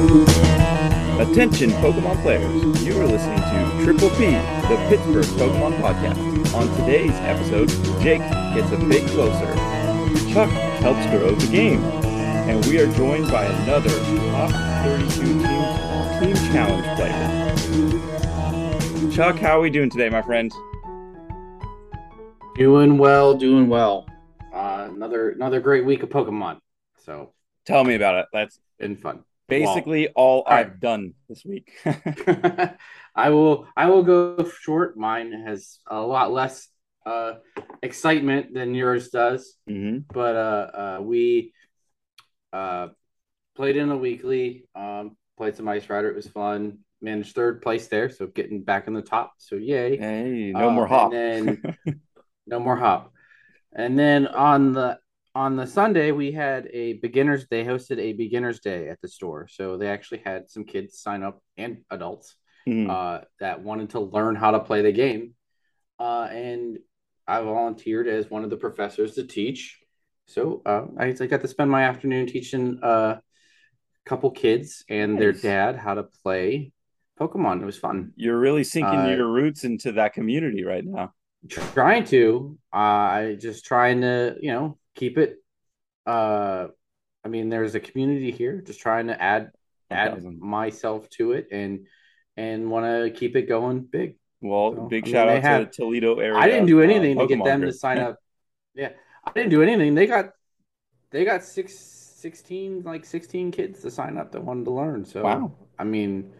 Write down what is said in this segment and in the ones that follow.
Attention Pokemon players, you are listening to Triple P, the Pittsburgh Pokemon Podcast. On today's episode, Jake gets a bit closer. Chuck helps grow the game. And we are joined by another top 32 team, team challenge player. Chuck, how are we doing today, my friend? Doing well, doing well. Uh, another another great week of Pokemon. So Tell me about it. That's been fun. Basically all I've done this week. I will I will go short. Mine has a lot less uh excitement than yours does. hmm But uh, uh we uh played in a weekly, um, played some Ice Rider, it was fun. Managed third place there, so getting back in the top. So yay. Hey, no Uh, more hop. And then no more hop. And then on the on the Sunday we had a beginners they hosted a beginners day at the store. So they actually had some kids sign up and adults Mhm. uh, that wanted to learn how to play the game. Uh, and I volunteered as one of the professors to teach. So uh, I, I got to spend my afternoon teaching uh, a couple kids and their dad how to play Pokemon. It was fun. You're really sinking Uh, your roots into that community right now. trying to uh i just trying to you know keep it uh i mean there's a community here just trying to add add 1000. myself to it and and want to keep it going big Well, So, big I shout they out have- to Toledo area. i didn't do uh, anything to get them group. to sign up yeah i didn't do anything they got they got six 16 like 16 kids to sign up that wanted to learn so Wow. i mean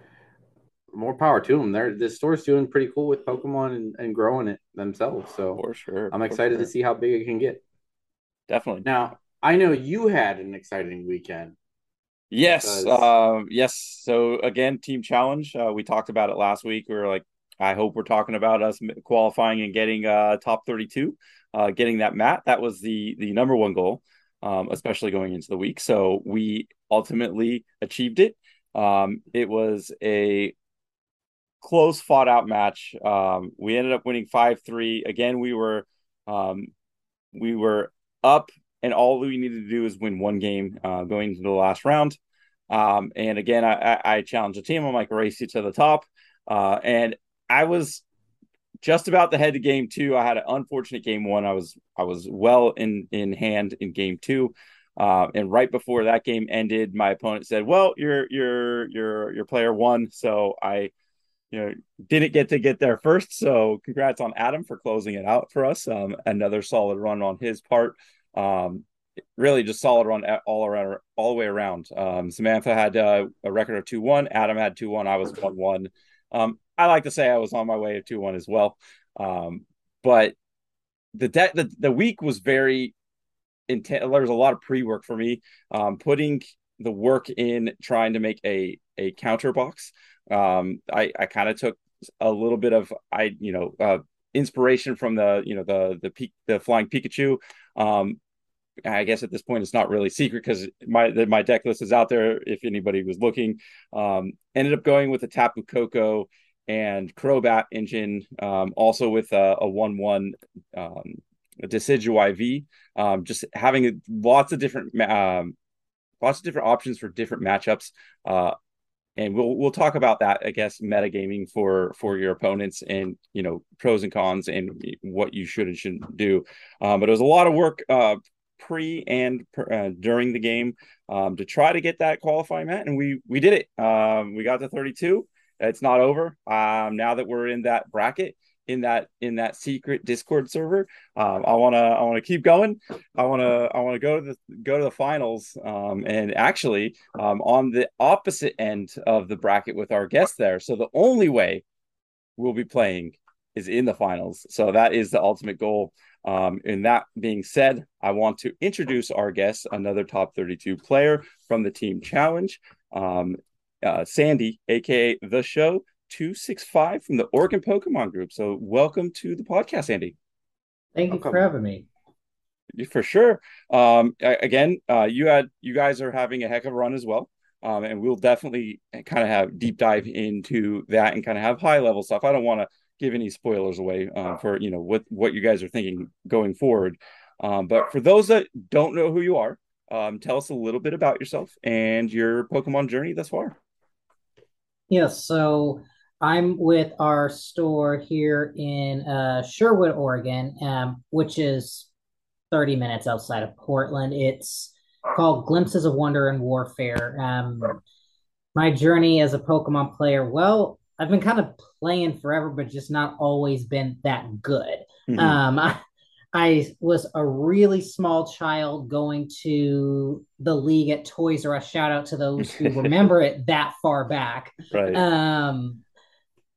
more power to them they're the store's doing pretty cool with pokemon and, and growing it themselves so For sure. I'm excited sure. to see how big it can get. Definitely. Now, I know you had an exciting weekend. Yes. because- Um, yes. So again, team challenge. Uh, we talked about it last week. We were like, I hope we're talking about us qualifying and getting uh top 32, uh, getting that mat. That was the the number one goal, um, especially going into the week. So we ultimately achieved it. Um, it was a close fought out match. Um, we ended up winning 5-3. Again, we were um we were up and all we needed to do is win one game uh, going into the last round. Um, and again, I, I, I the team. I'm like, race you to the top. Uh, and I was just about to head to game two. I had an unfortunate game one. I was I was well in in hand in game two. Uh, and right before that game ended, my opponent said, "Well, your your your your player won." So I, you know, didn't get to get there first. So congrats on Adam for closing it out for us. Um, another solid run on his part. Um, really just solid run all around, all the way around. Um, Samantha had uh, a record of two one. Adam had two one. I was one one. Um, I like to say I was on my way to two one as well. Um, but the de- the the week was very intense. There was a lot of pre work for me. Um, putting the work in trying to make a a counter box. Um, I I kind of took a little bit of I you know uh, inspiration from the you know the the peak the flying Pikachu. Um, I guess at this point it's not really secret because my the, my deck list is out there if anybody was looking. Um, ended up going with the Tapu Koko and Crobat engine, um, also with a, a one one um, Decidueye V. Um, just having lots of different um, lots of different options for different matchups. Uh, and we'll we'll talk about that, I guess, metagaming for for your opponents and you know pros and cons and what you should and shouldn't do. Um, but it was a lot of work uh, pre and uh, during the game um, to try to get that qualifying mat, and we we did it. Um, we got to 32. It's not over. Um, now that we're in that bracket, in that in that secret Discord server, um, I wanna I wanna keep going. I wanna I wanna go to the go to the finals. Um, and actually, um, on the opposite end of the bracket with our guest there. So the only way we'll be playing is in the finals. So that is the ultimate goal. Um, and that being said, I want to introduce our guest, another top 32 player from the team challenge, um, uh, Sandy, aka the show 265 from the Oregon Pokemon Group. So welcome to the podcast, Sandy. Thank you Welcome. for having me. For sure. Um, again, uh, you had you guys are having a heck of a run as well. Um, and we'll definitely kind of have deep dive into that and kind of have high level stuff. I don't want to give any spoilers away uh, for you know what what you guys are thinking going forward. Um, but for those that don't know who you are, um, tell us a little bit about yourself and your Pokemon journey thus far. Yes, so I'm with our store here in uh, Sherwood, Oregon, um, which is 30 minutes outside of Portland. It's called Glimpses of Wonder and Warfare. Um, my journey as a Pokemon player, well, I've been kind of playing forever, but just not always been that good. Mm-hmm. Um, I, I was a really small child going to the league at Toys R Us. Shout out to those who remember it that far back. Right. Um,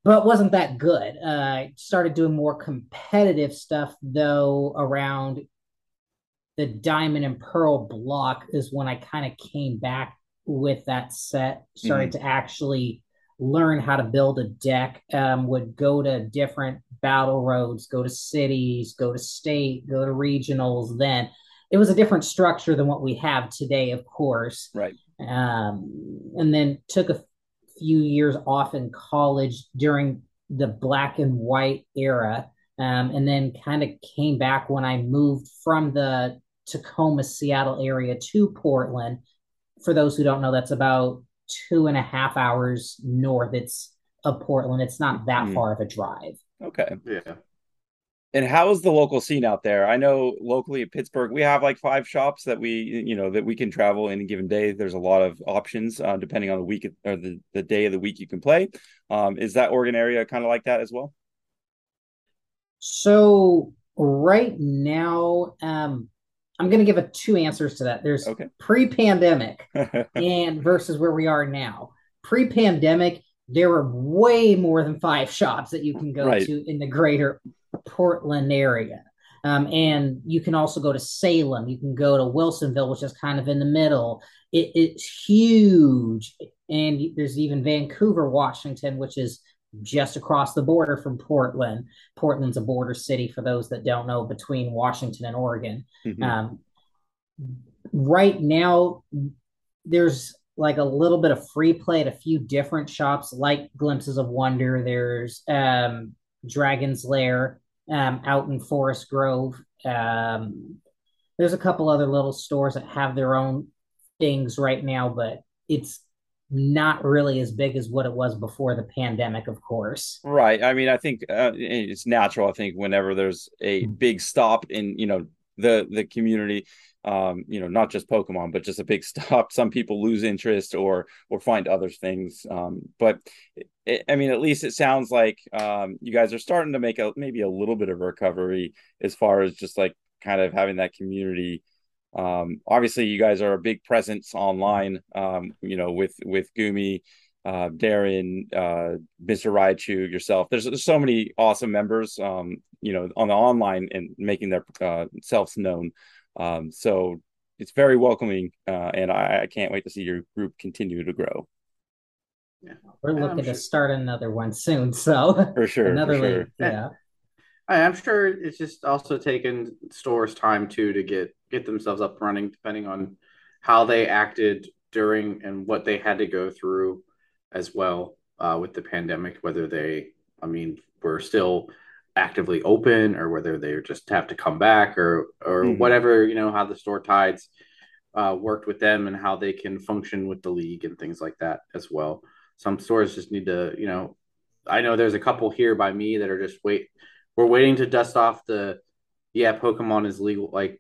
but wasn't that good. Uh, I started doing more competitive stuff though around the Diamond and Pearl block is when I kind of came back with that set, started mm-hmm. to actually learn how to build a deck. Um, would go to different battle roads, go to cities, go to state, go to regionals. Then it was a different structure than what we have today, of course. Right. Um, and then took a few years off in college during the black and white era. Um, and then kind of came back when I moved from the Tacoma, Seattle area to Portland. For those who don't know, that's about two and a half hours north. It's of Portland. It's not that mm. far of a drive. Okay. Yeah. And how is the local scene out there? I know locally at Pittsburgh, we have like five shops that we, you know, that we can travel any given day. There's a lot of options uh, depending on the week or the, the day of the week you can play. Um, is that Oregon area kind of like that as well? So right now, um, I'm going to give a two answers to that. There's okay. pre-pandemic and versus where we are now. Pre-pandemic, there were way more than five shops that you can go right. to in the greater Portland area. Um, and you can also go to Salem. You can go to Wilsonville, which is kind of in the middle. It, it's huge. And there's even Vancouver, Washington, which is just across the border from Portland. Portland's a border city for those that don't know between Washington and Oregon. Mm-hmm. Um, right now, there's like a little bit of free play at a few different shops like Glimpses of Wonder. There's um, Dragon's Lair um, out in Forest Grove. Um, there's a couple other little stores that have their own things right now, but it's not really as big as what it was before the pandemic, of course. Right. I mean, I think uh, it's natural. I think whenever there's a big stop in, you know, the the community, um, you know, not just Pokemon, but just a big stop. Some people lose interest or or find other things. Um, but it, I mean, at least it sounds like um, you guys are starting to make a maybe a little bit of recovery as far as just like kind of having that community. Um, obviously, you guys are a big presence online. Um, you know, with with Gumi, uh, Darren, uh, Mr. Raichu, yourself. There's, there's so many awesome members. Um, you know, on the online and making their uh, selves known. Um, so it's very welcoming, uh, and I, I, can't wait to see your group continue to grow. Yeah, we're looking sure. to start another one soon. So for sure, another for sure. yeah. I'm sure it's just also taken stores time too to get get themselves up running, depending on how they acted during and what they had to go through as well uh, with the pandemic. Whether they, I mean, were still actively open or whether they just have to come back or or mm-hmm. whatever you know how the store tides uh, worked with them and how they can function with the league and things like that as well some stores just need to you know i know there's a couple here by me that are just wait we're waiting to dust off the yeah pokemon is legal like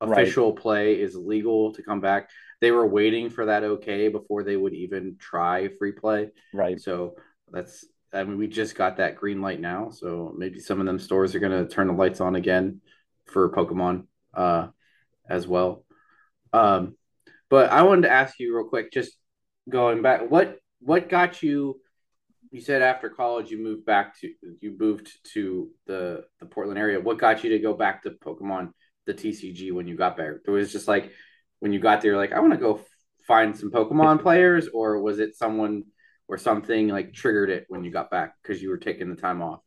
official right. play is legal to come back they were waiting for that okay before they would even try free play right so that's I mean, we just got that green light now, so maybe some of them stores are going to turn the lights on again for Pokemon uh, as well. Um, but I wanted to ask you real quick, just going back, what what got you? You said after college you moved back to you moved to the the Portland area. What got you to go back to Pokemon the TCG when you got there? It was just like when you got there, like I want to go find some Pokemon players, or was it someone? or something like triggered it when you got back because you were taking the time off?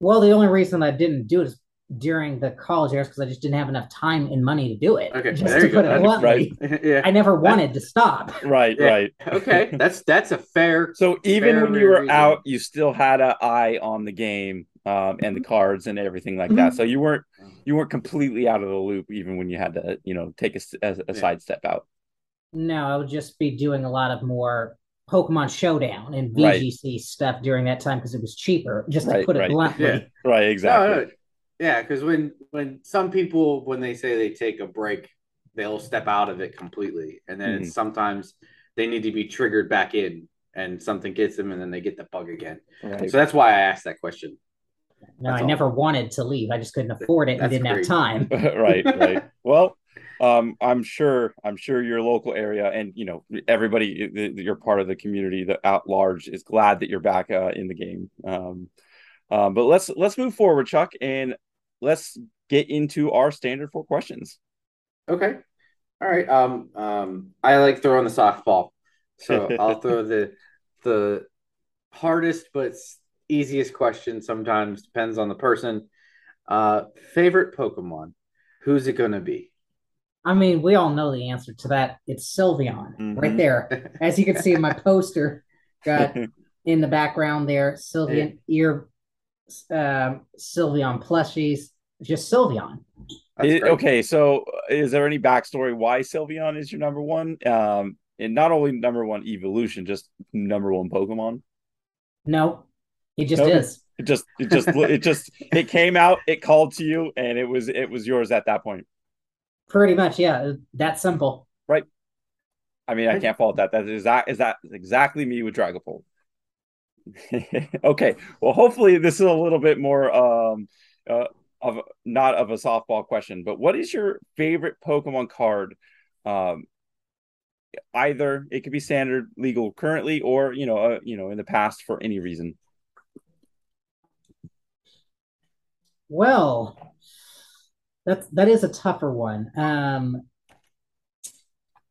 Well, the only reason I didn't do it is during the college years because I just didn't have enough time and money to do it. Okay, just there to put it bluntly, right. yeah. I never wanted to stop. Right, yeah. right. okay, that's that's a fair. So even fair when you were reason. out, you still had an eye on the game um, and the cards and everything like mm-hmm. that. So you weren't you weren't completely out of the loop even when you had to you know take a, a, a yeah. side step out. No, I would just be doing a lot of more Pokemon Showdown and VGC right. stuff during that time because it was cheaper. Just to right, put it bluntly. Yeah. Right, exactly. No, no. Yeah, because when when some people when they say they take a break, they'll step out of it completely, and then mm-hmm. sometimes they need to be triggered back in, and something gets them, and then they get the bug again. Right. So that's why I asked that question. No, that's I all. never wanted to leave. I just couldn't afford it that's and didn't great. have time. right, right. Well, um, I'm sure I'm sure your local area and you know everybody you're part of the community that at large is glad that you're back uh, in the game. Um, um, but let's let's move forward, Chuck, and let's get into our standard four questions. Okay. All right. Um, um, I like throwing the softball, so I'll throw the the hardest but easiest question. Sometimes depends on the person. Uh, favorite Pokemon. Who's it going to be? I mean, we all know the answer to that. It's Sylveon mm-hmm. right there. As you can see in my poster, got in the background there, Sylveon yeah. ear, um, Sylveon plushies, just Sylveon. It, okay, so is there any backstory why Sylveon is your number one? Um, and not only number one evolution, just number one Pokemon. No, it just is. It just, it just, it just, it came out, it called to you, and it was, it was yours at that point. Pretty much, yeah. That simple. Right. I mean, I can't fault that. That is that is that exactly me with Dragapult. okay. Well, hopefully this is a little bit more um uh, of not of a softball question, but what is your favorite Pokemon card? Um either it could be standard legal currently or you know uh, you know in the past for any reason well that's that is a tougher one. Um,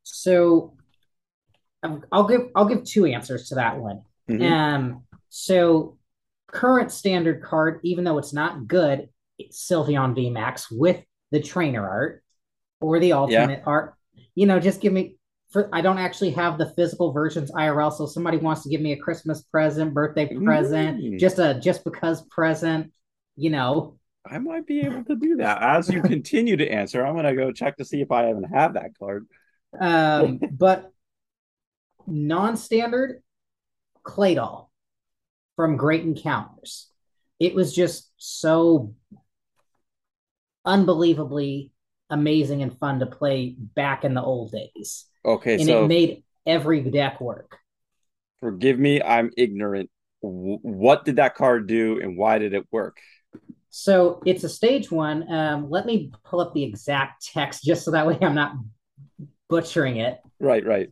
so I'll give I'll give two answers to that one. Mm-hmm. Um, so current standard card, even though it's not good, it's Sylveon VMAX with the trainer art or the alternate yeah. art. You know, just give me for I don't actually have the physical versions IRL, so somebody wants to give me a Christmas present, birthday present, mm-hmm. just a just because present, you know, I might be able to do that. As you continue to answer, I'm gonna go check to see if I even have that card. Um, but non-standard Claydol from Great Encounters. It was just so unbelievably amazing and fun to play back in the old days. Okay, and so it made every deck work. Forgive me, I'm ignorant. What did that card do, and why did it work? So it's a stage one. Um, let me pull up the exact text just so that way I'm not butchering it. Right, right.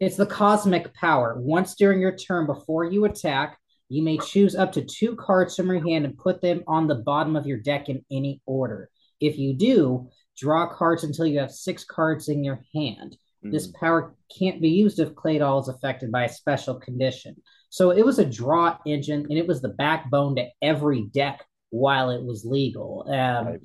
It's the cosmic power. Once during your turn before you attack, you may choose up to two cards from your hand and put them on the bottom of your deck in any order. If you do, draw cards until you have six cards in your hand. Mm. This power can't be used if Claydol is affected by a special condition. So it was a draw engine and it was the backbone to every deck while it was legal. Um, right.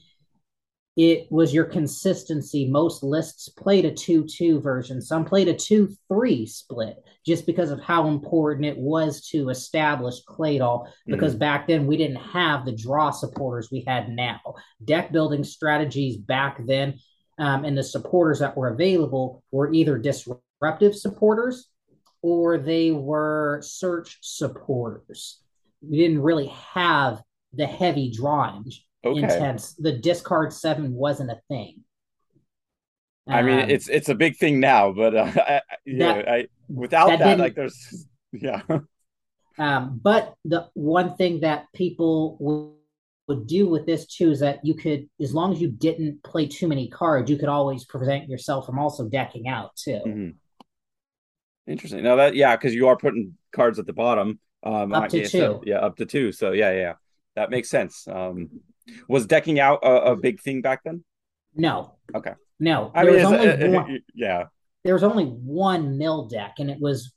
It was your consistency. Most lists played a 2 2 version, some played a 2 3 split just because of how important it was to establish Claydol. Because mm. back then we didn't have the draw supporters we had now. Deck building strategies back then um, and the supporters that were available were either disruptive supporters or they were search supporters. We didn't really have the heavy drawing okay. intense. The discard seven wasn't a thing. I mean, um, it's it's a big thing now, but uh, I, that, I without that, that like there's yeah. Um, but the one thing that people would, would do with this too is that you could, as long as you didn't play too many cards, you could always prevent yourself from also decking out too. Mm-hmm. Interesting. Now that yeah, because you are putting cards at the bottom. Um, up to two. So, yeah, up to two. So yeah, yeah that makes sense. Um, was decking out a, a, big thing back then? No. Okay. No. I there mean, was only uh, one, yeah. There was only one mill deck, and it was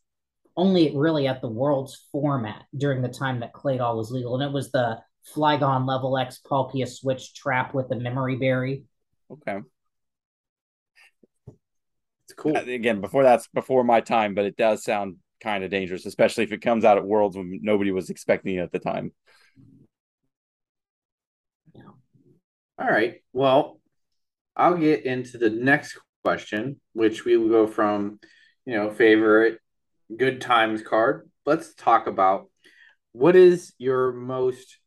only really at the world's format during the time that clay Claydol was legal, and it was the Flygon level X Palkia switch trap with the memory berry. Okay. It's cool. Again, before that's before my time, but it does sound kind of dangerous, especially if it comes out at Worlds when nobody was expecting it at the time. All right. Well, I'll get into the next question, which we will go from, you know, favorite good times card. Let's talk about what is your most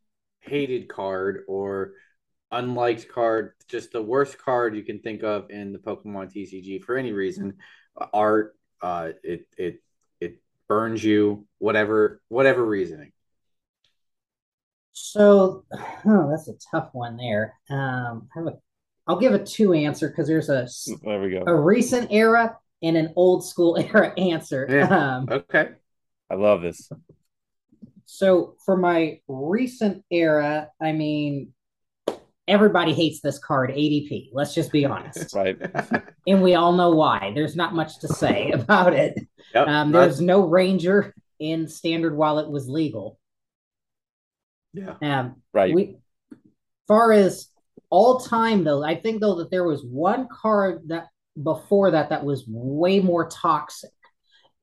hated card or unliked card, just the worst card you can think of in the Pokemon TCG for any reason. Art, uh, it it it burns you, whatever whatever reasoning. So, oh, that's a tough one there. Um, I have a, I'll give a two answer because there's a there we go a recent era and an old school era answer. Yeah. Um, okay, I love this. So for my recent era, I mean, everybody hates this card, ADP. Let's just be honest. right. and we all know why. There's not much to say about it. Yep, um, there's no Ranger in standard while it was legal. Yeah. Um, right. We, far as all time though, I think though that there was one card that before that that was way more toxic,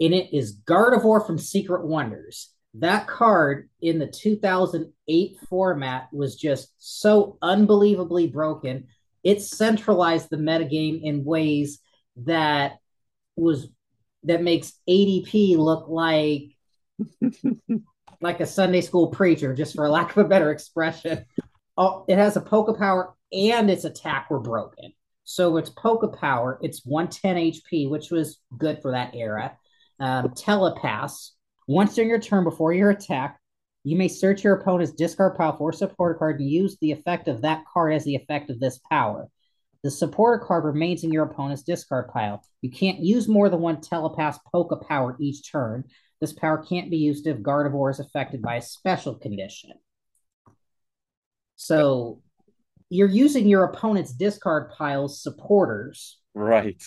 and it is Gardevoir from Secret Wonders that card in the 2008 format was just so unbelievably broken. It centralized the metagame in ways that was that makes ADP look like like a Sunday school preacher, just for lack of a better expression. Oh, it has a Poke Power and its attack were broken. So it's Poke Power, it's 110 HP, which was good for that era. Um, Telepass, once during your turn before your attack, you may search your opponent's discard pile for a supporter card and use the effect of that card as the effect of this power. The supporter card remains in your opponent's discard pile. You can't use more than one telepass poke power each turn. This power can't be used if Gardevoir is affected by a special condition. So you're using your opponent's discard pile's supporters. Right.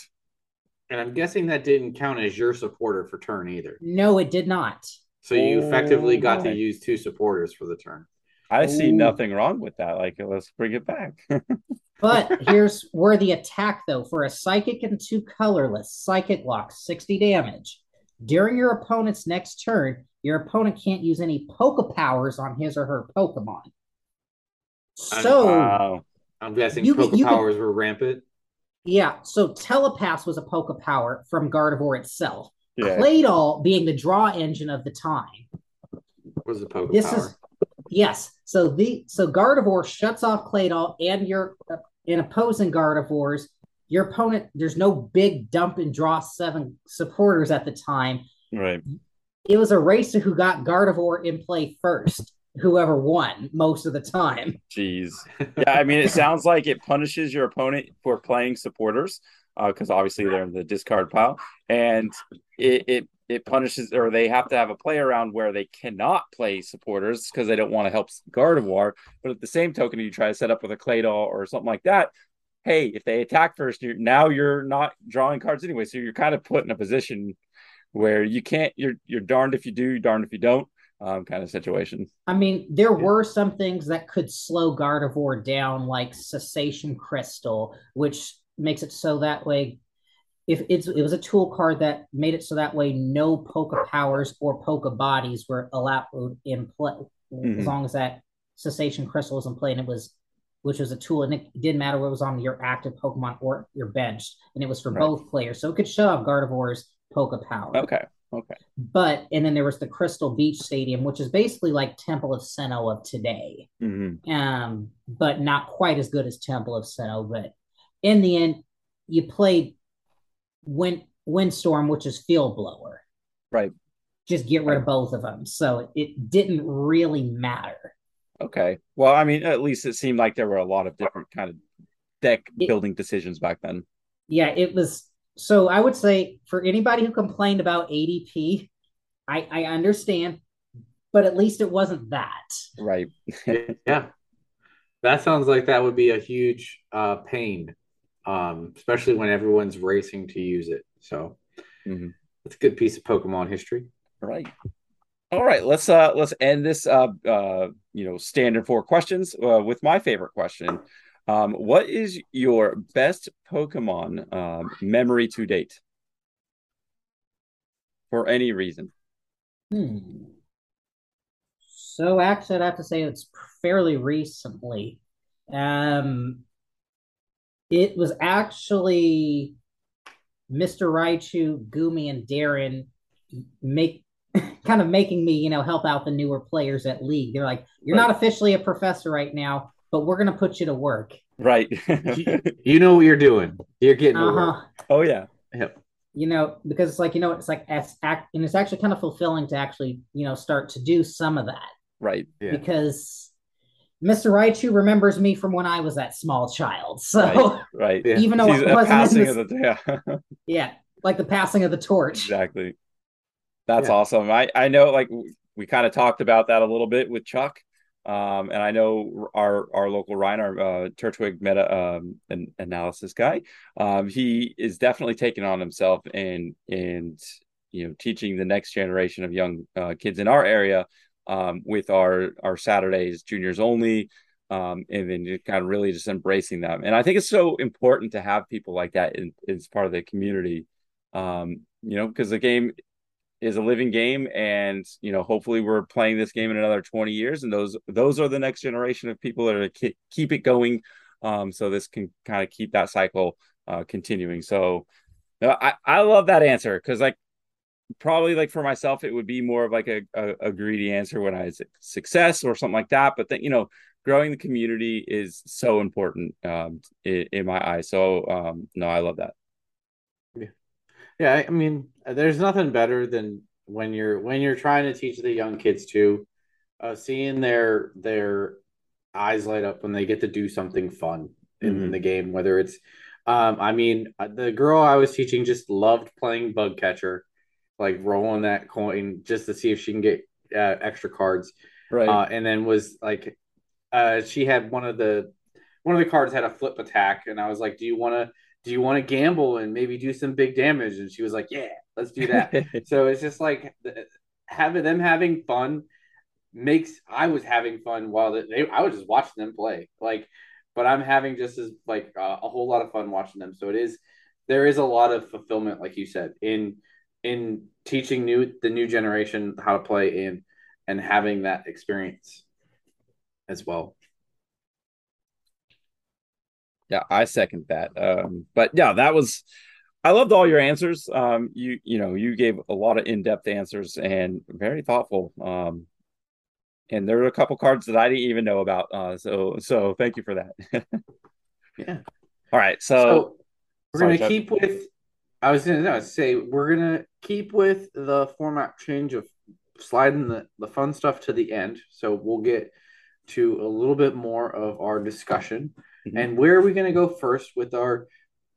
And I'm guessing that didn't count as your supporter for turn either. No, it did not. So you oh, effectively got to use two supporters for the turn. I see nothing wrong with that. Like, let's bring it back. but here's where the attack, though, for a psychic and two colorless, psychic lock, 60 damage. During your opponent's next turn, your opponent can't use any Poke powers on his or her Pokemon. So, wow. I'm guessing you, Poke you powers were rampant. Yeah, so Telepass was a Poke Power from Gardevoir itself. Yeah. Claydol being the draw engine of the time. Was the Poke this Power? Is, yes. So the so Gardevoir shuts off Claydol and your in opposing Gardevoirs. Your opponent, there's no big dump and draw seven supporters at the time. Right. It was a racer who got Gardevoir in play first whoever won most of the time. Jeez. Yeah, I mean, it sounds like it punishes your opponent for playing supporters because uh, obviously they're in the discard pile, and it, it it punishes or they have to have a play around where they cannot play supporters because they don't want to help Gardevoir. But at the same token, you try to set up with a Claydol or something like that. Hey, if they attack first, you're now you're not drawing cards anyway, so you're kind of put in a position where you can't. You're you're darned if you do, darned if you don't um, kind of situation. I mean, there yeah. were some things that could slow Gardevoir down, like Cessation Crystal, which makes it so that way. If it's it was a tool card that made it so that way no Poke powers or Poke bodies were allowed in play mm-hmm. as long as that Cessation Crystal was in play and it was which was a tool and it didn't matter what was on your active Pokemon or your bench and it was for right. both players. So it could show off Gardevoir's Poke power. Okay. Okay. But and then there was the Crystal Beach Stadium, which is basically like Temple of Sinnoh of today. Mm-hmm. Um, but not quite as good as Temple of Sinnoh. But in the end, you played Wind Windstorm, which is Field Blower. Right. Just get rid right. of both of them. So it didn't really matter. Okay. Well, I mean, at least it seemed like there were a lot of different kind of deck it, building decisions back then. Yeah, it was so I would say for anybody who complained about ADP, I, I understand, but at least it wasn't that. Right. yeah. That sounds like that would be a huge uh, pain, um, especially when everyone's racing to use it. So mm-hmm. it's a good piece of Pokemon history. Right. All right, let's uh let's end this uh uh you know standard four questions uh, with my favorite question. Um, what is your best Pokemon um, memory to date? For any reason. Hmm. So actually, I'd have to say it's fairly recently. Um, it was actually Mr. Raichu, Gumi, and Darren make kind of making me, you know, help out the newer players at league. They're like, "You're right. not officially a professor right now, but we're gonna put you to work." Right. you know what you're doing. You're getting uh-huh. Oh yeah. Yep. You know, because it's like you know, it's like it's act, and it's actually kind of fulfilling to actually, you know, start to do some of that. Right. Yeah. Because Mr. Raichu remembers me from when I was that small child. So right, right. Yeah. even though it wasn't passing of the yeah. yeah, like the passing of the torch. Exactly. That's yeah. awesome. I I know like we kind of talked about that a little bit with Chuck. Um, and I know our our local Ryan, our uh, Turtwig meta um, an analysis guy, um, he is definitely taking on himself and and you know teaching the next generation of young uh, kids in our area um, with our our Saturdays juniors only, um, and then kind of really just embracing them. And I think it's so important to have people like that in, as part of the community, um, you know, because the game is a living game, and you know, hopefully, we're playing this game in another twenty years, and those those are the next generation of people that are keep, keep it going. Um, so this can kind of keep that cycle uh, continuing. So I, I love that answer because like probably like for myself it would be more of like a, a, a greedy answer when i success or something like that but then you know growing the community is so important um, in, in, my eyes so um, no i love that yeah i mean there's nothing better than when you're when you're trying to teach the young kids to uh, seeing their their eyes light up when they get to do something fun in, mm-hmm. in the game whether it's um, i mean uh, the girl i was teaching just loved playing bug catcher like rolling that coin just to see if she can get uh, extra cards. Right. Uh, and then was like, uh, she had one of the one of the cards had a flip attack, and I was like, "Do you want to do you want to gamble and maybe do some big damage?" And she was like, "Yeah, let's do that." so it's just like having them having fun makes I was having fun while they I was just watching them play like, but I'm having just as like uh, a whole lot of fun watching them. So it is there is a lot of fulfillment, like you said, in in teaching new the new generation how to play in and having that experience as well. Yeah, I second that. Um, but yeah, that was I loved all your answers. Um, you you know you gave a lot of in depth answers and very thoughtful. Um, and there were a couple cards that I didn't even know about. Uh, so so thank you for that. yeah. All right, so, so we're sorry, gonna keep with I was gonna no, say we're gonna keep with the format change of sliding the, the fun stuff to the end. So we'll get to a little bit more of our discussion. Mm-hmm. And where are we gonna go first with our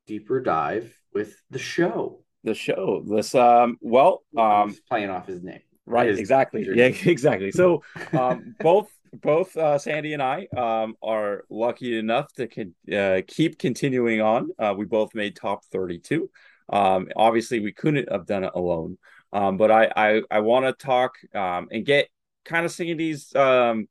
deeper dive with the show? The show. This um well um playing off his name. Right, his exactly. Yeah, exactly. So um both both uh, Sandy and I um, are lucky enough to con- uh, keep continuing on. Uh, we both made top 32. Um, obviously, we couldn't have done it alone. Um, but I I, I want to talk um, and get kind of seeing these um,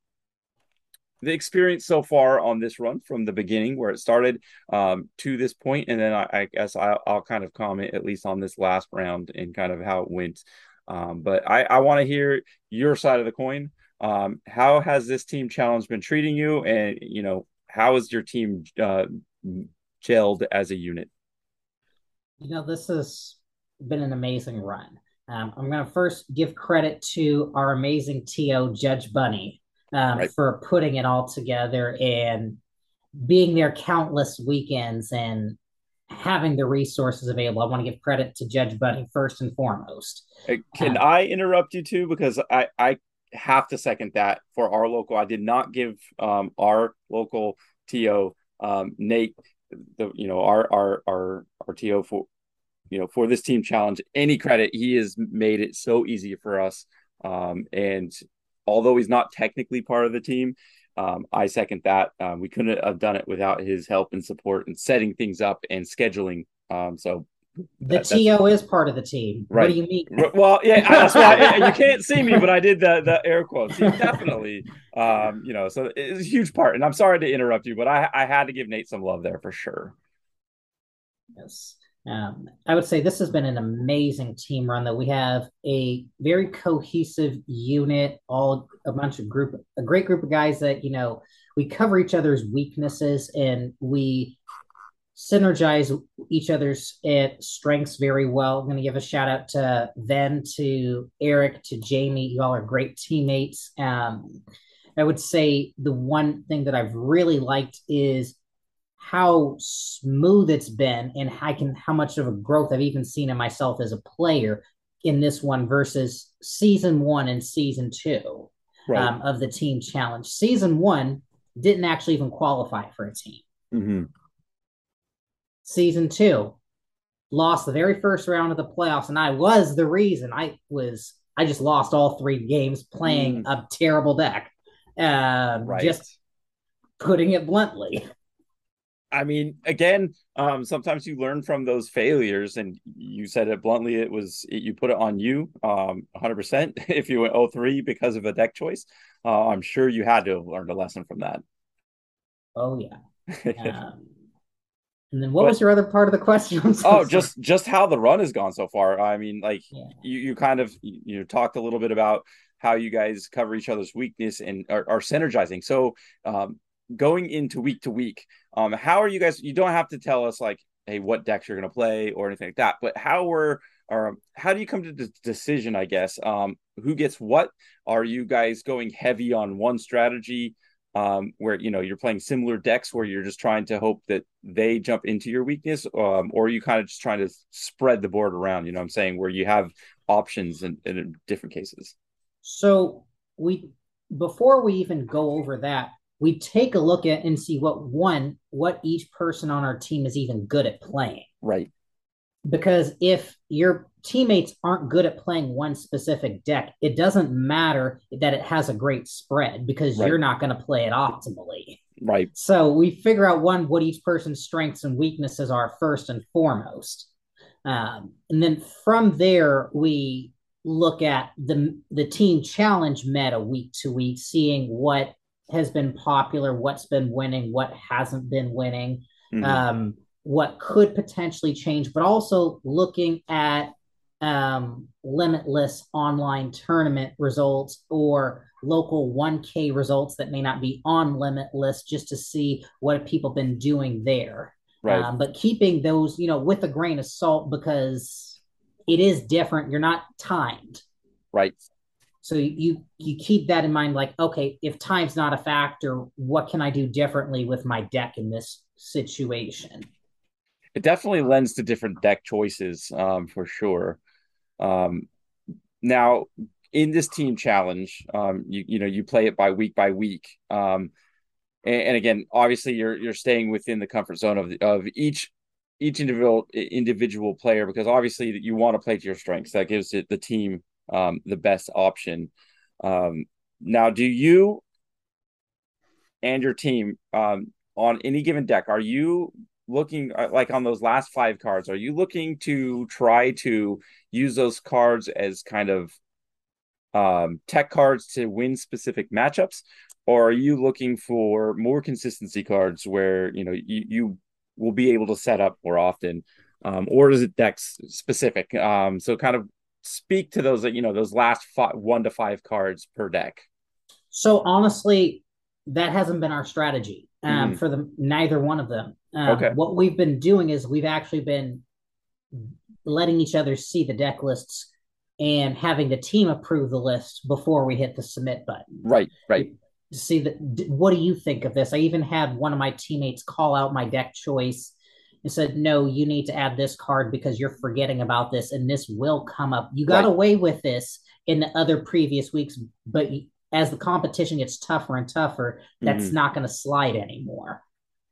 the experience so far on this run from the beginning where it started um, to this point, and then I, I guess I'll, I'll, kind of comment at least on this last round and kind of how it went. Um, but I, I want to hear your side of the coin. Um, how has this team challenge been treating you, and you know how is your team uh, gelled as a unit? You know, this has been an amazing run. Um, I'm going to first give credit to our amazing TO, Judge Bunny, um, right. for putting it all together and being there countless weekends and having the resources available. I want to give credit to Judge Bunny first and foremost. Can um, I interrupt you too? Because I, I have to second that for our local. I did not give um, our local TO, um, Nate, the you know our our our our TO for you know for this team challenge any credit. He has made it so easy for us. Um, and although he's not technically part of the team, um, I second that. Um, we couldn't have done it without his help and support and setting things up and scheduling. Um, so the that, TO is part of the team. Right. What do you mean? Well, yeah, that's why you can't see me, but I did the the air quotes. He definitely, um, you know, so it's a huge part. And I'm sorry to interrupt you, but I I had to give Nate some love there for sure. Yes. Um, I would say this has been an amazing team run. That we have a very cohesive unit, all a bunch of group, a great group of guys that you know we cover each other's weaknesses and we synergize each other's uh, strengths very well. I'm going to give a shout out to Ven, to Eric, to Jamie. You all are great teammates. Um, I would say the one thing that I've really liked is how smooth it's been and I can how much of a growth I've even seen in myself as a player in this one versus season one and season two right. um, of the team challenge. Season one didn't actually even qualify for a team. Mm-hmm. Season two lost the very first round of the playoffs, and I was the reason. I was I just lost all three games playing mm. a terrible deck. Um, right. Just putting it bluntly. I mean, again, um, sometimes you learn from those failures, and you said it bluntly. It was you put it on you, um, 100%. If you went 03 because of a deck choice, uh, I'm sure you had to learn a lesson from that. Oh yeah. Um, and then what but, was your other part of the question? So oh, sorry. just just how the run has gone so far. I mean, like yeah. you you kind of you know, talked a little bit about how you guys cover each other's weakness and are, are synergizing. So um, going into week to week, um, how are you guys? You don't have to tell us like, hey, what decks you're going to play or anything like that. But how were or how do you come to the decision? I guess um, who gets what? Are you guys going heavy on one strategy? Um, where you know you're playing similar decks where you're just trying to hope that they jump into your weakness um, or you kind of just trying to spread the board around you know i'm saying where you have options in, in different cases so we before we even go over that we take a look at and see what one what each person on our team is even good at playing. Right. Because if your teammates aren't good at playing one specific deck it doesn't matter that it has a great spread because right. you're not going to play it optimally. Right. So we figure out one what each person's strengths and weaknesses are first and foremost. Um, and then from there we look at the the team challenge meta week to week seeing what has been popular, what's been winning, what hasn't been winning, mm-hmm. um, what could potentially change, but also looking at um, limitless online tournament results or local 1K results that may not be on limitless just to see what people been doing there. Right. Um, but keeping those, you know, with a grain of salt because it is different. You're not timed. Right. So you you keep that in mind, like, okay, if time's not a factor, what can I do differently with my deck in this situation? It definitely lends to different deck choices, um, for sure. Um, now, in this team challenge, um, you you know you play it by week by week, um, and, and again, obviously you're you're staying within the comfort zone of of each each individual individual player because obviously you want to play to your strengths. That gives it the team um, the best option. Um, now, do you and your team um, on any given deck are you looking uh, like on those last five cards? Are you looking to try to use those cards as kind of um, tech cards to win specific matchups, or are you looking for more consistency cards where you know you, you will be able to set up more often? Um, or is it dex specific? Um, so kind of speak to those that you know those last five, one to five cards per deck? So honestly that hasn't been our strategy um, mm. for the neither one of them. Um, okay. what we've been doing is we've actually been letting each other see the deck lists and having the team approve the list before we hit the submit button. Right right. To see that what do you think of this? I even had one of my teammates call out my deck choice and said, no, you need to add this card because you're forgetting about this and this will come up. You got right. away with this in the other previous weeks, but as the competition gets tougher and tougher, that's mm-hmm. not going to slide anymore.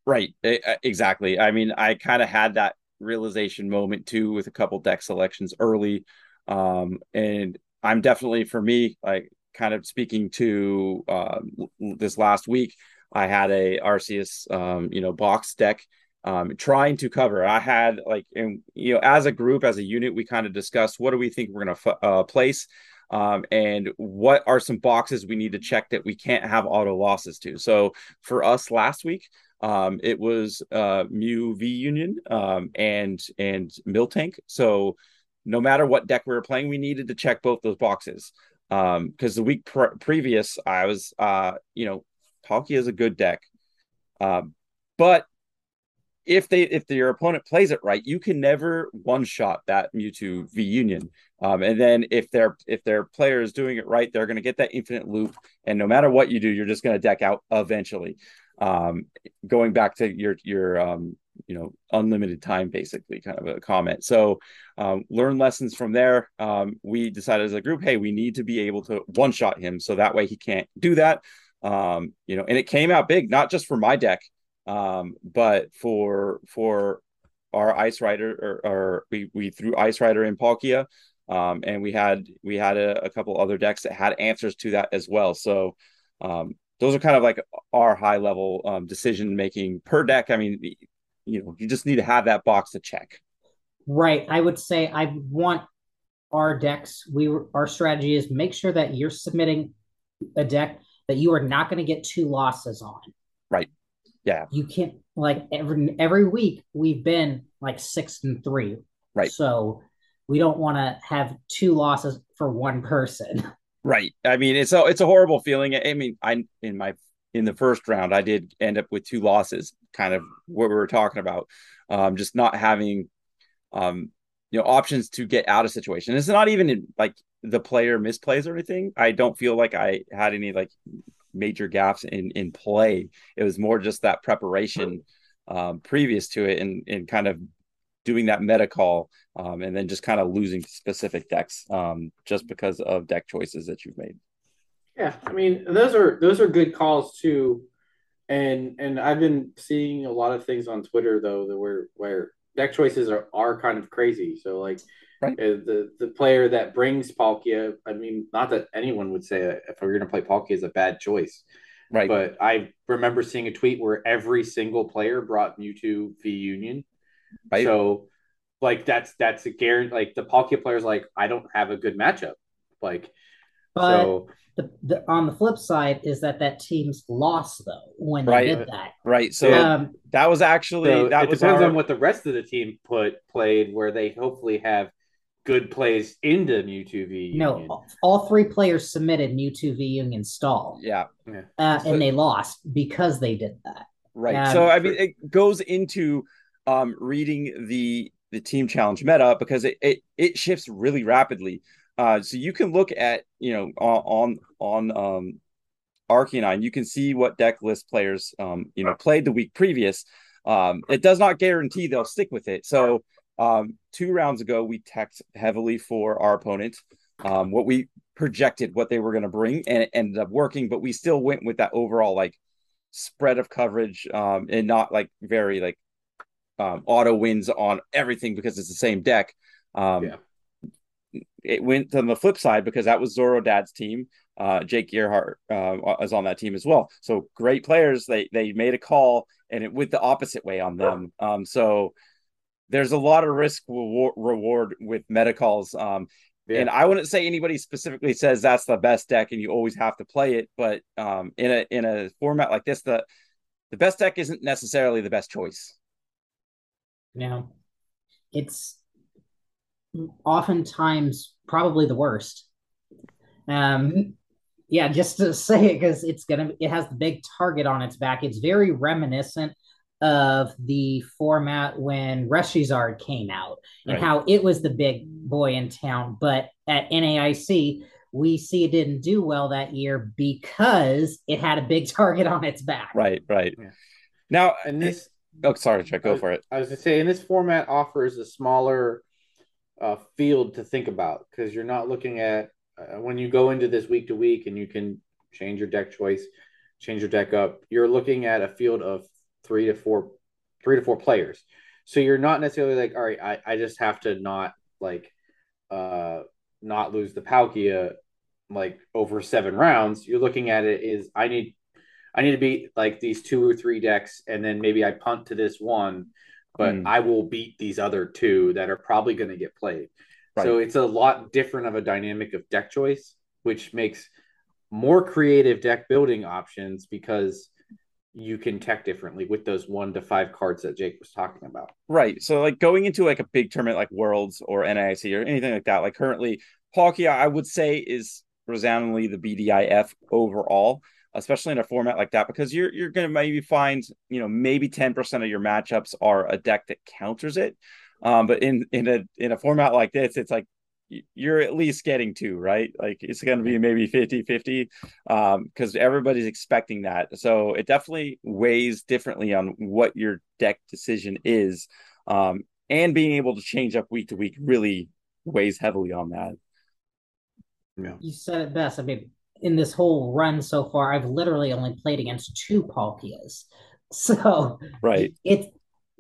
Right. Exactly. I mean, I kind of had that realization moment too with a couple deck selections early. Um, and I'm definitely, for me, like kind of speaking to uh, this last week, I had a Arceus, um, you know, box deck um, trying to cover. I had like, and you know, as a group, as a unit, we kind of discussed what do we think we're going to uh, place, um, and what are some boxes we need to check that we can't have auto losses to. So for us last week, um, it was uh, Mew V Union um, and and Miltank. So no matter what deck we were playing, we needed to check both those boxes. Because um, the week pr- previous, I was, uh, you know, Palkia is a good deck, um, but if they if your opponent plays it right, you can never one shot that Mewtwo V Union. Um, and then if their if their player is doing it right, they're going to get that infinite loop, and no matter what you do, you're just going to deck out eventually. Um, going back to your your um, you know unlimited time basically kind of a comment so um, learn lessons from there um, we decided as a group hey we need to be able to one shot him so that way he can't do that um, you know and it came out big not just for my deck um, but for for our ice rider or, or we we threw ice rider in palkia um, and we had we had a, a, couple other decks that had answers to that as well so um, those are kind of like our high level um, decision making per deck. I mean, you know, you just need to have that box to check. Right. I would say I want our decks. We our strategy is make sure that you're submitting a deck that you are not going to get two losses on. Right. Yeah. You can't like every every week we've been like six and three. Right. So we don't want to have two losses for one person. Right. I mean, it's a it's a horrible feeling. I mean, I in my in the first round, I did end up with two losses, kind of what we were talking about. Um, just not having, um, you know, options to get out of situation. It's not even in, like the player misplays or anything. I don't feel like I had any like major gaps in in play. It was more just that preparation um, previous to it and and kind of doing that meta call um, and then just kind of losing specific decks um, just because of deck choices that you've made. Yeah, I mean those are those are good calls too, and and I've been seeing a lot of things on Twitter though that where where deck choices are are kind of crazy. So like right. Uh, the the player that brings Palkia, I mean, not that anyone would say if we're gonna play Palkia is a bad choice. Right. But I remember seeing a tweet where every single player brought Mewtwo V Union. Right. So like that's that's a guarantee like the Palkia players like I don't have a good matchup. Like but so the, the, on the flip side is that that team's lost though when right. they did that. Right. So um, that was actually so that it was depends our... on what the rest of the team put played, where they hopefully have good plays into Mewtwo V. No, all three players submitted Mewtwo V Union stall. Yeah, yeah. Uh, so, and they lost because they did that. Right. Um, so I mean, it goes into um, reading the the team challenge meta because it it, it shifts really rapidly. Uh, so you can look at you know on on um, RK9, you can see what deck list players um, you know played the week previous. Um, it does not guarantee they'll stick with it. So um, two rounds ago, we teched heavily for our opponent. Um, what we projected what they were going to bring, and it ended up working. But we still went with that overall like spread of coverage, um, and not like very like um, auto wins on everything because it's the same deck. Um, yeah it went on the flip side because that was Zoro Dad's team. Uh, Jake Gearhart uh, was on that team as well. So great players. They they made a call and it went the opposite way on them. Um, so there's a lot of risk reward with meta calls. Um, yeah. And I wouldn't say anybody specifically says that's the best deck and you always have to play it, but um, in a in a format like this, the the best deck isn't necessarily the best choice. Now, it's oftentimes probably the worst. Um, yeah, just to say it because it's gonna it has the big target on its back. It's very reminiscent of the format when Reshizard came out and right. how it was the big boy in town. But at NAIC, we see it didn't do well that year because it had a big target on its back. Right, right. Yeah. Now, and this. Oh, sorry, Chuck. Go for it. I was to say, and this format offers a smaller uh, field to think about because you're not looking at uh, when you go into this week to week and you can change your deck choice, change your deck up. You're looking at a field of three to four, three to four players. So you're not necessarily like, all right, I, I just have to not like, uh, not lose the Palkia like over seven rounds. You're looking at it is I need, I need to beat like these two or three decks, and then maybe I punt to this one but mm. I will beat these other two that are probably going to get played. Right. So it's a lot different of a dynamic of deck choice, which makes more creative deck building options because you can tech differently with those one to five cards that Jake was talking about. Right. So like going into like a big tournament like Worlds or NIC or anything like that, like currently Palkia, I would say is resoundingly the BDIF overall, especially in a format like that, because you're you're gonna maybe find, you know, maybe 10% of your matchups are a deck that counters it. Um, but in in a in a format like this, it's like you're at least getting two, right? Like it's going to be maybe 50 50 because um, everybody's expecting that. So it definitely weighs differently on what your deck decision is. Um, and being able to change up week to week really weighs heavily on that. Yeah. You said it best. I mean, in this whole run so far, I've literally only played against two Palkias. So, right. It's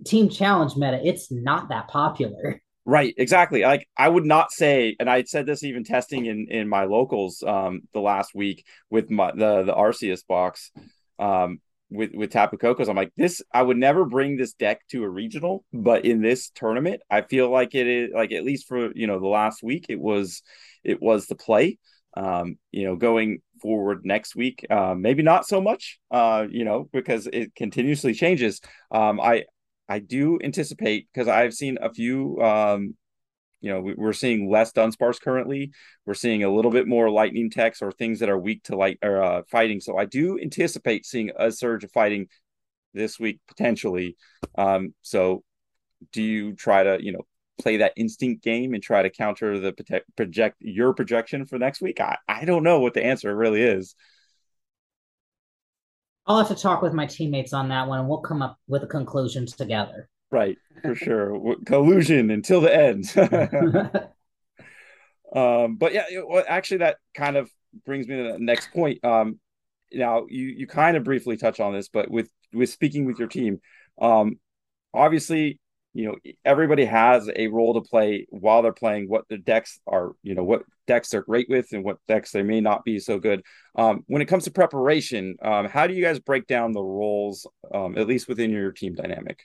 team challenge meta. It's not that popular. Right, exactly. Like I would not say, and I said this even testing in in my locals um the last week with my the the Arceus box um with with Tapu Kokos. I'm like this. I would never bring this deck to a regional, but in this tournament, I feel like it is like at least for you know the last week, it was it was the play. Um, you know, going forward next week, uh, maybe not so much. Uh, you know, because it continuously changes. Um, I I do anticipate because I've seen a few. Um, you know, we, are seeing less Dunsparce currently. We're seeing a little bit more lightning techs or things that are weak to light or uh, fighting. So I do anticipate seeing a surge of fighting this week potentially. Um, so do you try to you know play that instinct game and try to counter the project your projection for next week? I I don't know what the answer really is. I'll have to talk with my teammates on that one, and we'll come up with a conclusion together. Right, for sure. Collusion until the end. um, but yeah, well, actually, that kind of brings me to the next point. Um, now you you kind of briefly touch on this, but with with speaking with your team, um, obviously you know everybody has a role to play while they're playing what the decks are you know what decks they're great with and what decks they may not be so good. Um, when it comes to preparation um, how do you guys break down the roles um, at least within your team dynamic?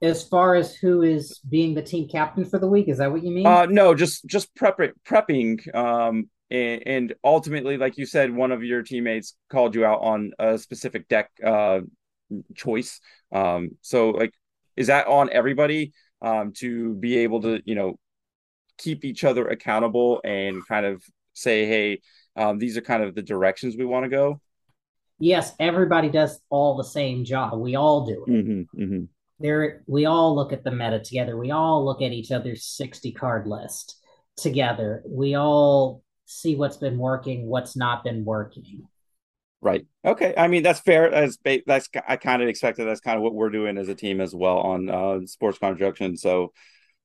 As far as who is being the team captain for the week is that what you mean? Uh, no just just prep prepping um, and, and, ultimately like you said one of your teammates called you out on a specific deck uh, choice. Um, so like is that on everybody um, to be able to you know keep each other accountable and kind of say hey um, these are kind of the directions we want to go? Yes everybody does all the same job. We all do it. Mm-hmm, mm-hmm. there we all look at the meta together. We all look at each other's 60 card list together. We all see what's been working what's not been working Right. Okay. I mean, that's fair. That's that's I kind of expected. That's kind of what we're doing as a team as well on uh, sports construction. So,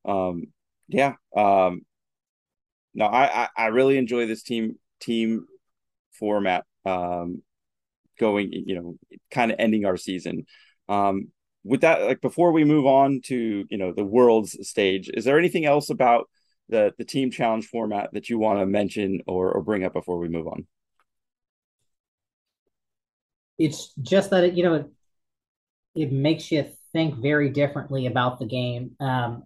um, yeah. Um, no, I, I I really enjoy this team team format. Um, going, you know, kind of ending our season. Um, with that, like before we move on to you know the world's stage, is there anything else about the the team challenge format that you want to mention or or bring up before we move on? It's just that it, you know it, it makes you think very differently about the game. Um,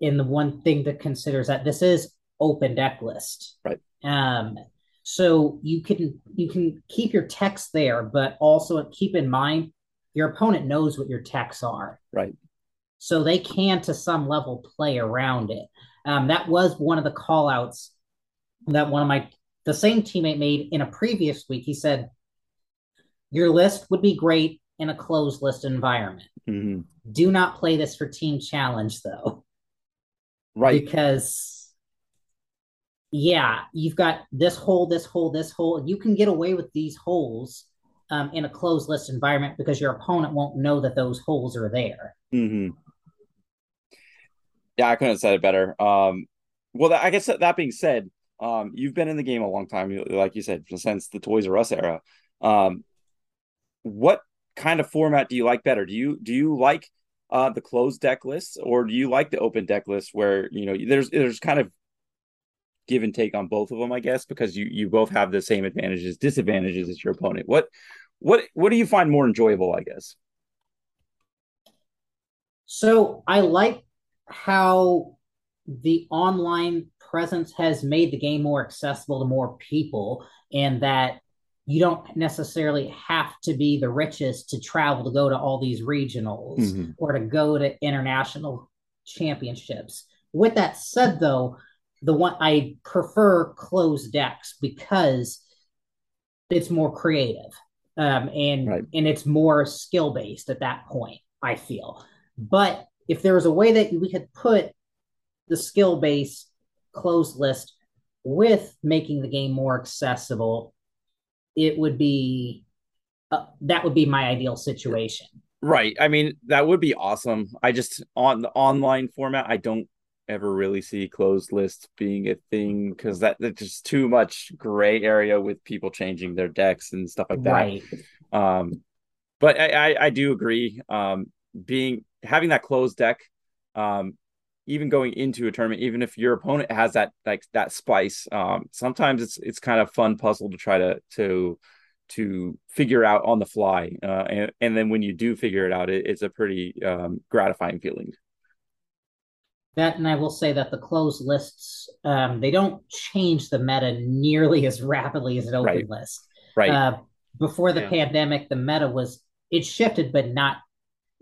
and the one thing to consider is that this is open deck list, right? Um, so you can you can keep your text there, but also keep in mind your opponent knows what your texts are, right? So they can to some level play around it. Um, that was one of the call outs that one of my the same teammate made in a previous week. He said your list would be great in a closed list environment. Mm-hmm. Do not play this for team challenge though. Right. Because yeah, you've got this hole, this hole, this hole. You can get away with these holes um, in a closed list environment because your opponent won't know that those holes are there. Mm-hmm. Yeah, I couldn't have said it better. Um, well, I guess that, that being said, um, you've been in the game a long time, like you said, since the Toys R Us era. Um, what kind of format do you like better? Do you do you like uh, the closed deck lists or do you like the open deck list where you know there's there's kind of give and take on both of them, I guess, because you you both have the same advantages, disadvantages as your opponent. What what what do you find more enjoyable, I guess? So I like how the online presence has made the game more accessible to more people and that you don't necessarily have to be the richest to travel to go to all these regionals mm-hmm. or to go to international championships. With that said, though, the one I prefer closed decks because it's more creative um, and right. and it's more skill based at that point. I feel, but if there was a way that we could put the skill based closed list with making the game more accessible, it would be uh, that would be my ideal situation. Right. I mean, that would be awesome. I just on the online format, I don't ever really see closed lists being a thing because that that's just too much gray area with people changing their decks and stuff like that. Right. Um, but I, I, I do agree. Um, being having that closed deck, um, even going into a tournament, even if your opponent has that like that spice, um, sometimes it's it's kind of fun puzzle to try to to to figure out on the fly. Uh, and, and then when you do figure it out, it, it's a pretty um, gratifying feeling. That and I will say that the closed lists um, they don't change the meta nearly as rapidly as an open right. list. Right. Uh, before the yeah. pandemic, the meta was it shifted, but not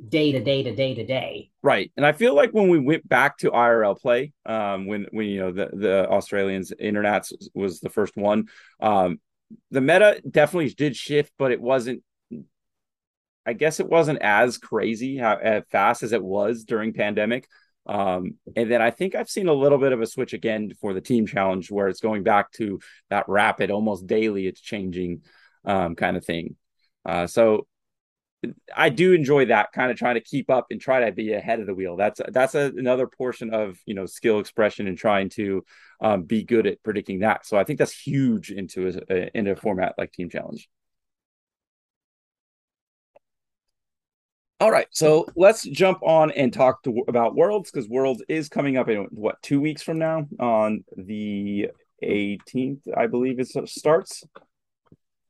day to day to day to day. Right. And I feel like when we went back to IRL play, um, when when you know the the Australians internets was the first one, um, the meta definitely did shift, but it wasn't. I guess it wasn't as crazy how as fast as it was during pandemic. Um, and then I think I've seen a little bit of a switch again for the team challenge where it's going back to that rapid, almost daily, it's changing um, kind of thing. Uh, so I do enjoy that kind of trying to keep up and try to be ahead of the wheel. That's that's a, another portion of you know skill expression and trying to um, be good at predicting that. So I think that's huge into a, into a format like Team Challenge. All right, so let's jump on and talk to, about Worlds because Worlds is coming up in what two weeks from now on the 18th, I believe it starts.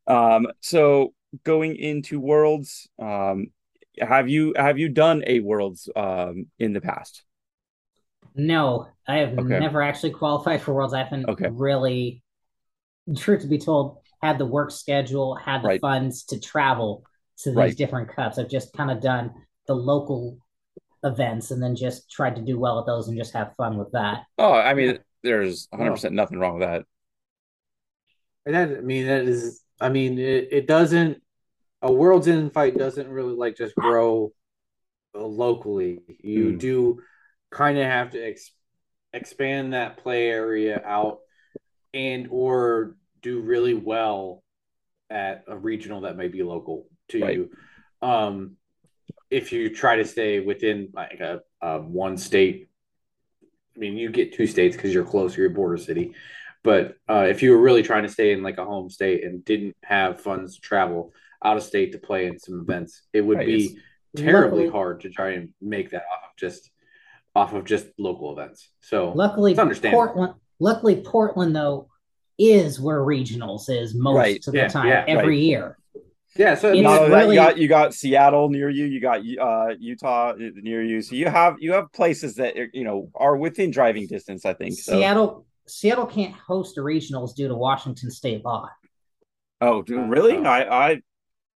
Um, so going into Worlds, um, have you have you done a Worlds um, in the past? No, I have okay. never actually qualified for Worlds. I haven't okay. really, truth to be told, had the work schedule, had the right. funds to travel to these right. different cups. I've just kind of done the local events and then just tried to do well at those and just have fun with that. Oh, I mean, there's 100% nothing wrong with that. And that, I mean, that is, I mean, it, it doesn't, a World's End fight doesn't really like just grow locally. You mm. do kind of have to ex- expand that play area out and or do really well at a regional that may be local to right. you. Um, if you try to stay within like a, a one state, I mean, you get two states because you're closer, to your border city. But uh, if you were really trying to stay in like a home state and didn't have funds to travel out of state to play in some events, it would right. be terribly luckily, hard to try and make that off of just off of just local events. So luckily, Portland, luckily Portland though is where regionals is most right. of the time yeah, every right. year. Yeah, so you got you got Seattle near you, you got uh, Utah near you, so you have you have places that you know are within driving distance. I think so. Seattle Seattle can't host a regionals due to Washington State law. Oh, dude, really? Uh, I I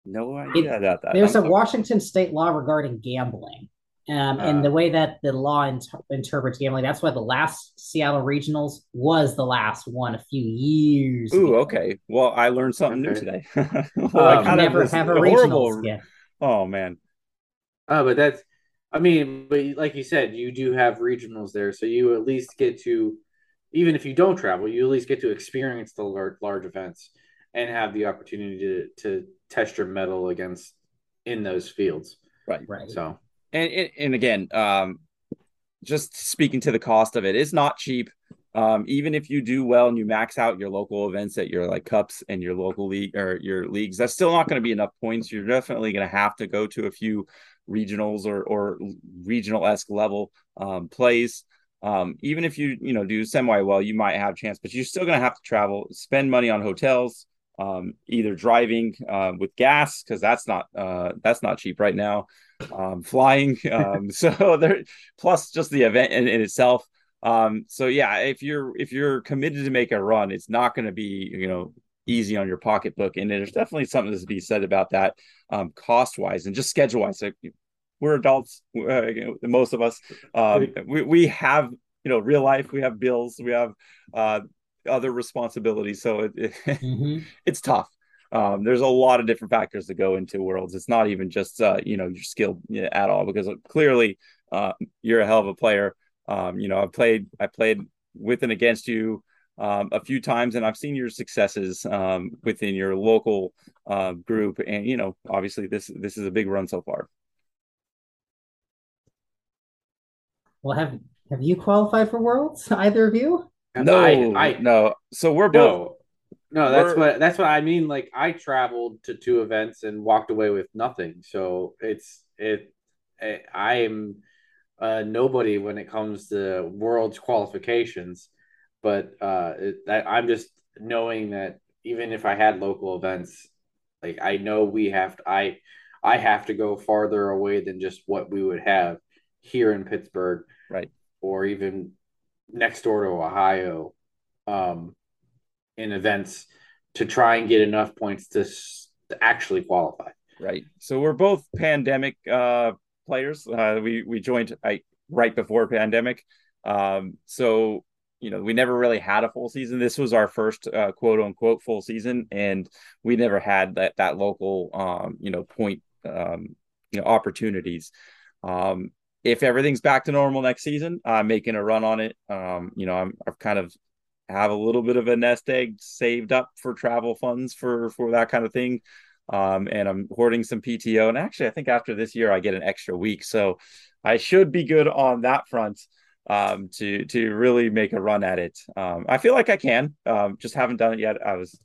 no idea it, about that. There's I'm a sorry. Washington State law regarding gambling. Um, and the uh. way that the law inter- interprets gambling, that's why the last Seattle Regionals was the last one a few years. Ooh, ago. okay. Well, I learned something new today. well, um, never have a horrible... regionals again. Oh man. Oh, but that's. I mean, but like you said, you do have regionals there, so you at least get to, even if you don't travel, you at least get to experience the large, large events and have the opportunity to to test your mettle against in those fields. Right. Right. So and and again, um, just speaking to the cost of it, it's not cheap. Um, even if you do well and you max out your local events at your like cups and your local league or your leagues, that's still not going to be enough points. You're definitely going to have to go to a few regionals or or regional esque level um, plays. Um, even if you you know do semi well, you might have a chance, but you're still going to have to travel, spend money on hotels, um, either driving uh, with gas because that's not uh, that's not cheap right now um, flying. Um, so there, plus just the event in, in itself. Um, so yeah, if you're if you're committed to make a run, it's not going to be you know easy on your pocketbook. And there's definitely something that's to be said about that um, cost wise and just schedule wise. So we're adults, uh, you know, most of us. Um, we, we have, you know, real life, we have bills, we have uh, other responsibilities. So it, it mm-hmm. it's tough. Um, there's a lot of different factors that go into worlds. It's not even just, uh, you know, your skill at all, because clearly uh, you're a hell of a player. Um, you know, I've played, I played with and against you um, a few times, and I've seen your successes um, within your local uh, group. And you know, obviously, this this is a big run so far. Well, have have you qualified for Worlds? Either of you? No, I, I no. So we're both. No, no that's what that's what I mean. Like I traveled to two events and walked away with nothing. So it's it. it I am uh, nobody when it comes to Worlds qualifications but uh, it, I, I'm just knowing that even if I had local events, like I know we have to, I I have to go farther away than just what we would have here in Pittsburgh, right, or even next door to Ohio, um, in events to try and get enough points to, to actually qualify. Right. So we're both pandemic uh, players. Uh, we we joined I, right before pandemic. Um, so you know, we never really had a full season. This was our first uh, quote unquote full season, and we never had that that local, um, you know, point, um, you know, opportunities. Um, if everything's back to normal next season, I'm making a run on it. Um, you know, I'm I've kind of have a little bit of a nest egg saved up for travel funds for for that kind of thing. Um, and I'm hoarding some PTO. And actually, I think after this year, I get an extra week, so I should be good on that front um, to to really make a run at it. Um, I feel like I can. Um, just haven't done it yet. I was,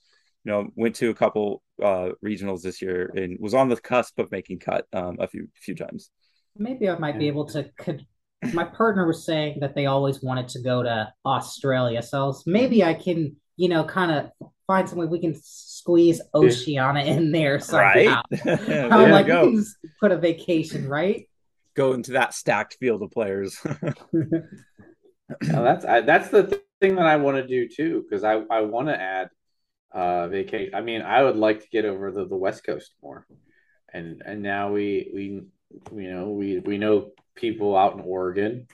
you know, went to a couple uh, regionals this year and was on the cusp of making cut um, a few few times. Maybe I might be able to. Could my partner was saying that they always wanted to go to Australia, so maybe I can, you know, kind of find some way we can squeeze Oceania in there somehow. Right? I'm like, we can put a vacation, right? go into that stacked field of players. that's I, that's the th- thing that I want to do too because I I want to add uh vacation. I mean, I would like to get over the, the West Coast more, and and now we we you know we we know people out in Oregon.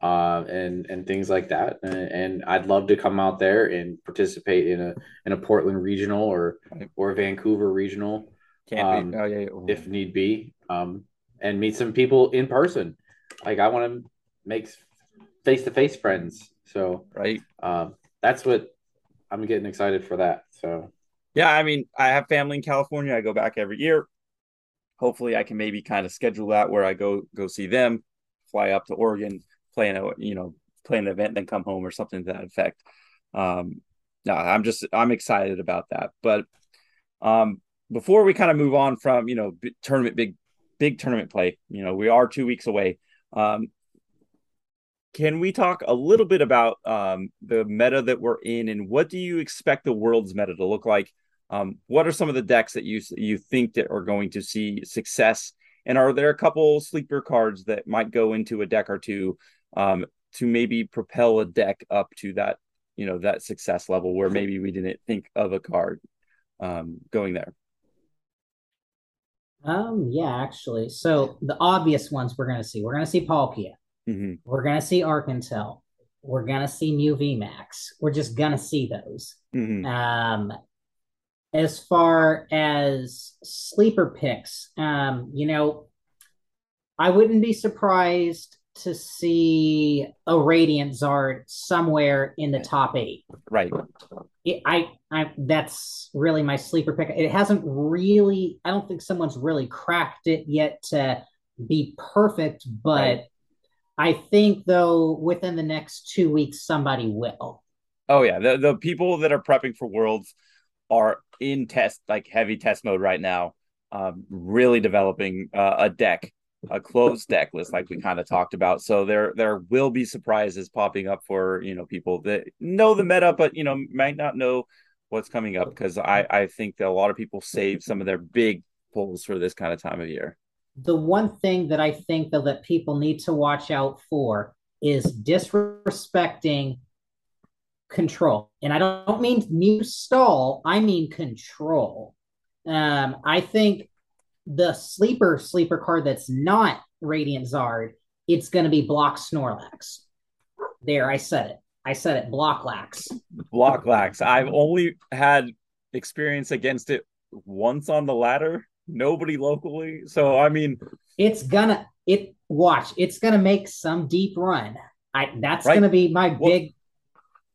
Uh, and and things like that, and, and, I'd love to come out there and participate in a in a Portland regional or or Vancouver regional, um, oh, yeah, yeah. if need be. Um, and meet some people in person. Like I want to make face to face friends. So right, um, that's what I'm getting excited for that. So yeah, I mean, I have family in California. I go back every year. Hopefully, I can maybe kind of schedule that where I go go see them, fly up to Oregon, play in a you know play an event, then come home or something to that effect. Um, no, I'm just I'm excited about that. But um, before we kind of move on from you know tournament big big tournament play. You know, we are two weeks away. Um, can we talk a little bit about um, the meta that we're in, and what do you expect the world's meta to look like? Um, what are some of the decks that you you think that are going to see success? And are there a couple sleeper cards that might go into a deck or two um, to maybe propel a deck up to that you know that success level where maybe we didn't think of a card um, going there? Um, yeah, actually. So the obvious ones we're gonna see. We're gonna see Palkia. Mm-hmm. We're gonna see Arcantel. We're gonna see Mew VMAX. We're just gonna see those. Mm-hmm. Um, as far as sleeper picks, um, you know, I wouldn't be surprised to see a Radiant Zard somewhere in the top eight. Right. It, I, I, that's really my sleeper pick. It hasn't really. I don't think someone's really cracked it yet to be perfect, but right. I think though within the next two weeks somebody will. Oh yeah, the the people that are prepping for Worlds are in test like heavy test mode right now, um, really developing uh, a deck a closed deck list like we kind of talked about. So there there will be surprises popping up for you know people that know the meta but you know might not know what's coming up because i i think that a lot of people save some of their big pulls for this kind of time of year. The one thing that i think though that people need to watch out for is disrespecting control. And I don't mean new stall, I mean control. Um, I think the sleeper sleeper card that's not Radiant Zard, it's going to be Block Snorlax. There, I said it. I said it. Block Lax. Block Lax. I've only had experience against it once on the ladder. Nobody locally. So I mean, it's gonna it. Watch, it's gonna make some deep run. I that's right? gonna be my well, big.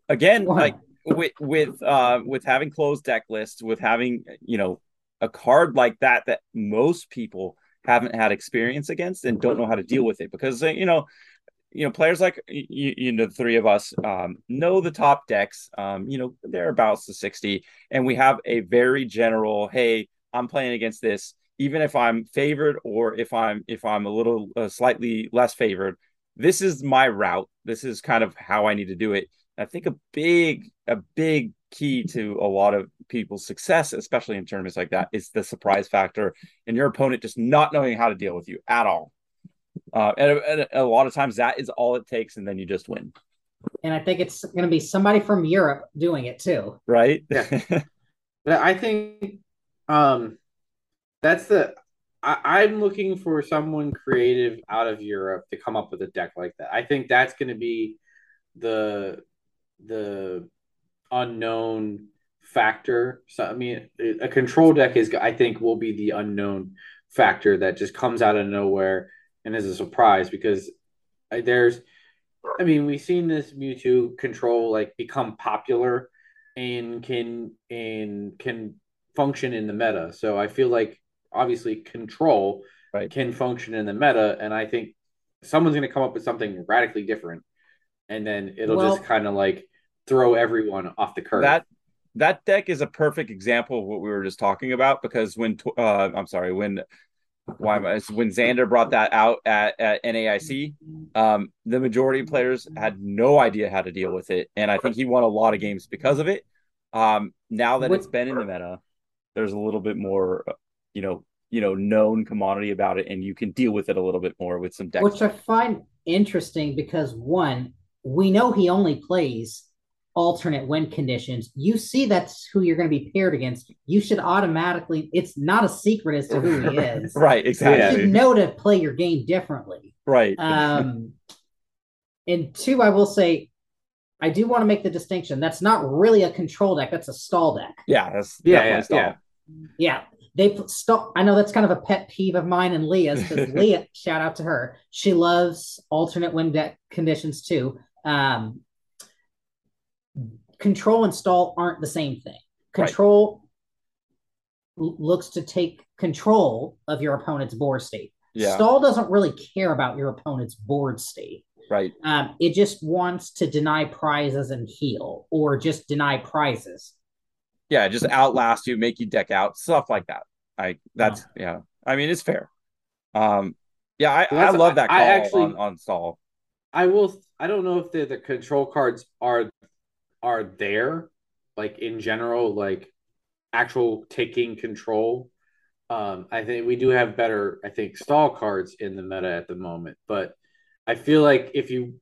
Again, one. like with with uh with having closed deck lists, with having you know a card like that that most people haven't had experience against and don't know how to deal with it. Because you know you know players like you, you know the three of us um, know the top decks. Um, you know thereabouts to 60 and we have a very general hey i'm playing against this. Even if i'm favored or if i'm if i'm a little uh, slightly less favored this is my route. This is kind of how i need to do it i think a big a big key to a lot of people's success, especially in tournaments like that, is the surprise factor and your opponent just not knowing how to deal with you at all. Uh, and, and a lot of times that is all it takes, and then you just win. And I think it's going to be somebody from Europe doing it too. Right. Yeah. I think um, that's the. I, I'm looking for someone creative out of Europe to come up with a deck like that. I think that's going to be the the unknown factor. So I mean, a control deck is I think will be the unknown factor that just comes out of nowhere and is a surprise because there's I mean, we've seen this Mewtwo control like become popular and can and can function in the meta. So I feel like obviously control right. can function in the meta and I think someone's going to come up with something radically different and then it'll well, just kind of like throw everyone off the curve. That that deck is a perfect example of what we were just talking about because when uh, I'm sorry when why when Xander brought that out at, at NAIC, um, the majority of players had no idea how to deal with it, and I think he won a lot of games because of it. Um, now that it's been in the meta, there's a little bit more, you know, you know, known commodity about it, and you can deal with it a little bit more with some decks. Which I find interesting because one, we know he only plays alternate win conditions, you see that's who you're going to be paired against. You should automatically, it's not a secret as to who he is. right, exactly. You should know to play your game differently. Right. Um, and two, I will say, I do want to make the distinction. That's not really a control deck. That's a stall deck. Yeah, that's yeah, yeah, stall. yeah. Yeah, they stall. I know that's kind of a pet peeve of mine and Leah's because Leah, shout out to her. She loves alternate win deck conditions too. Um, control and stall aren't the same thing. Control right. looks to take control of your opponent's board state. Yeah. Stall doesn't really care about your opponent's board state. Right. Um, it just wants to deny prizes and heal, or just deny prizes. Yeah, just outlast you, make you deck out, stuff like that. I that's yeah. yeah. I mean, it's fair. Um, yeah, I, I love that call I actually, on, on stall. I will. I don't know if the the control cards are are there, like in general, like actual taking control. Um, I think we do have better, I think, stall cards in the meta at the moment, but I feel like if you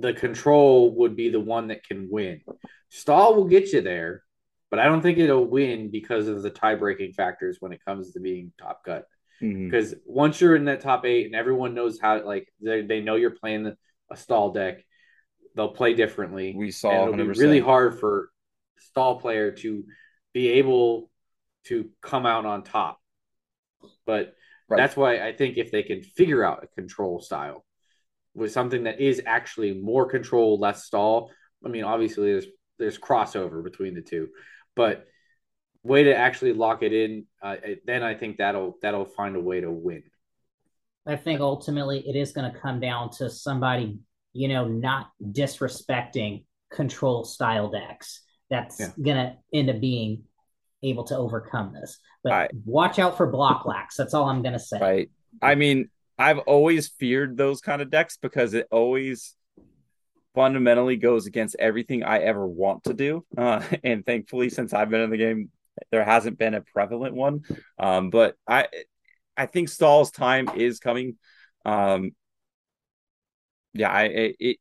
the control would be the one that can win. Stall will get you there, but I don't think it'll win because of the tie breaking factors when it comes to being top cut. Because mm-hmm. once you're in that top eight and everyone knows how, like they, they know you're playing a stall deck, they'll play differently. We saw it'll 100%. be really hard for stall player to be able to come out on top. But right. that's why I think if they can figure out a control style with something that is actually more control, less stall. I mean, obviously there's there's crossover between the two, but way to actually lock it in, uh, then I think that'll that'll find a way to win. I think ultimately it is going to come down to somebody you know, not disrespecting control style decks. That's yeah. gonna end up being able to overcome this. But right. watch out for Block Lax. That's all I'm gonna say. Right. I mean, I've always feared those kind of decks because it always fundamentally goes against everything I ever want to do. Uh, and thankfully, since I've been in the game, there hasn't been a prevalent one. Um, but I, I think stall's time is coming. Um, yeah, I it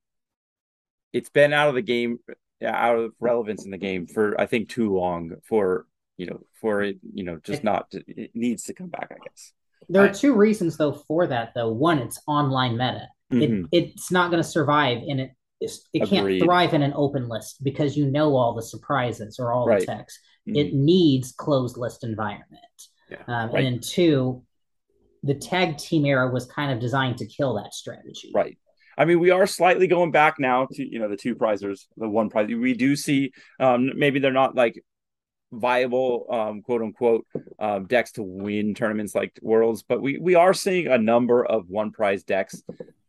it's been out of the game out of relevance in the game for I think too long for you know for it you know just not to, it needs to come back I guess. There are two reasons though for that though. One, it's online meta. Mm-hmm. It, it's not going to survive in it. It can't Agreed. thrive in an open list because you know all the surprises or all right. the text. Mm-hmm. It needs closed list environment. Yeah. Um, right. And then two, the tag team era was kind of designed to kill that strategy. Right. I mean, we are slightly going back now to you know the two prizers, the one prize. We do see um, maybe they're not like viable um, quote unquote um, decks to win tournaments like worlds but we we are seeing a number of one prize decks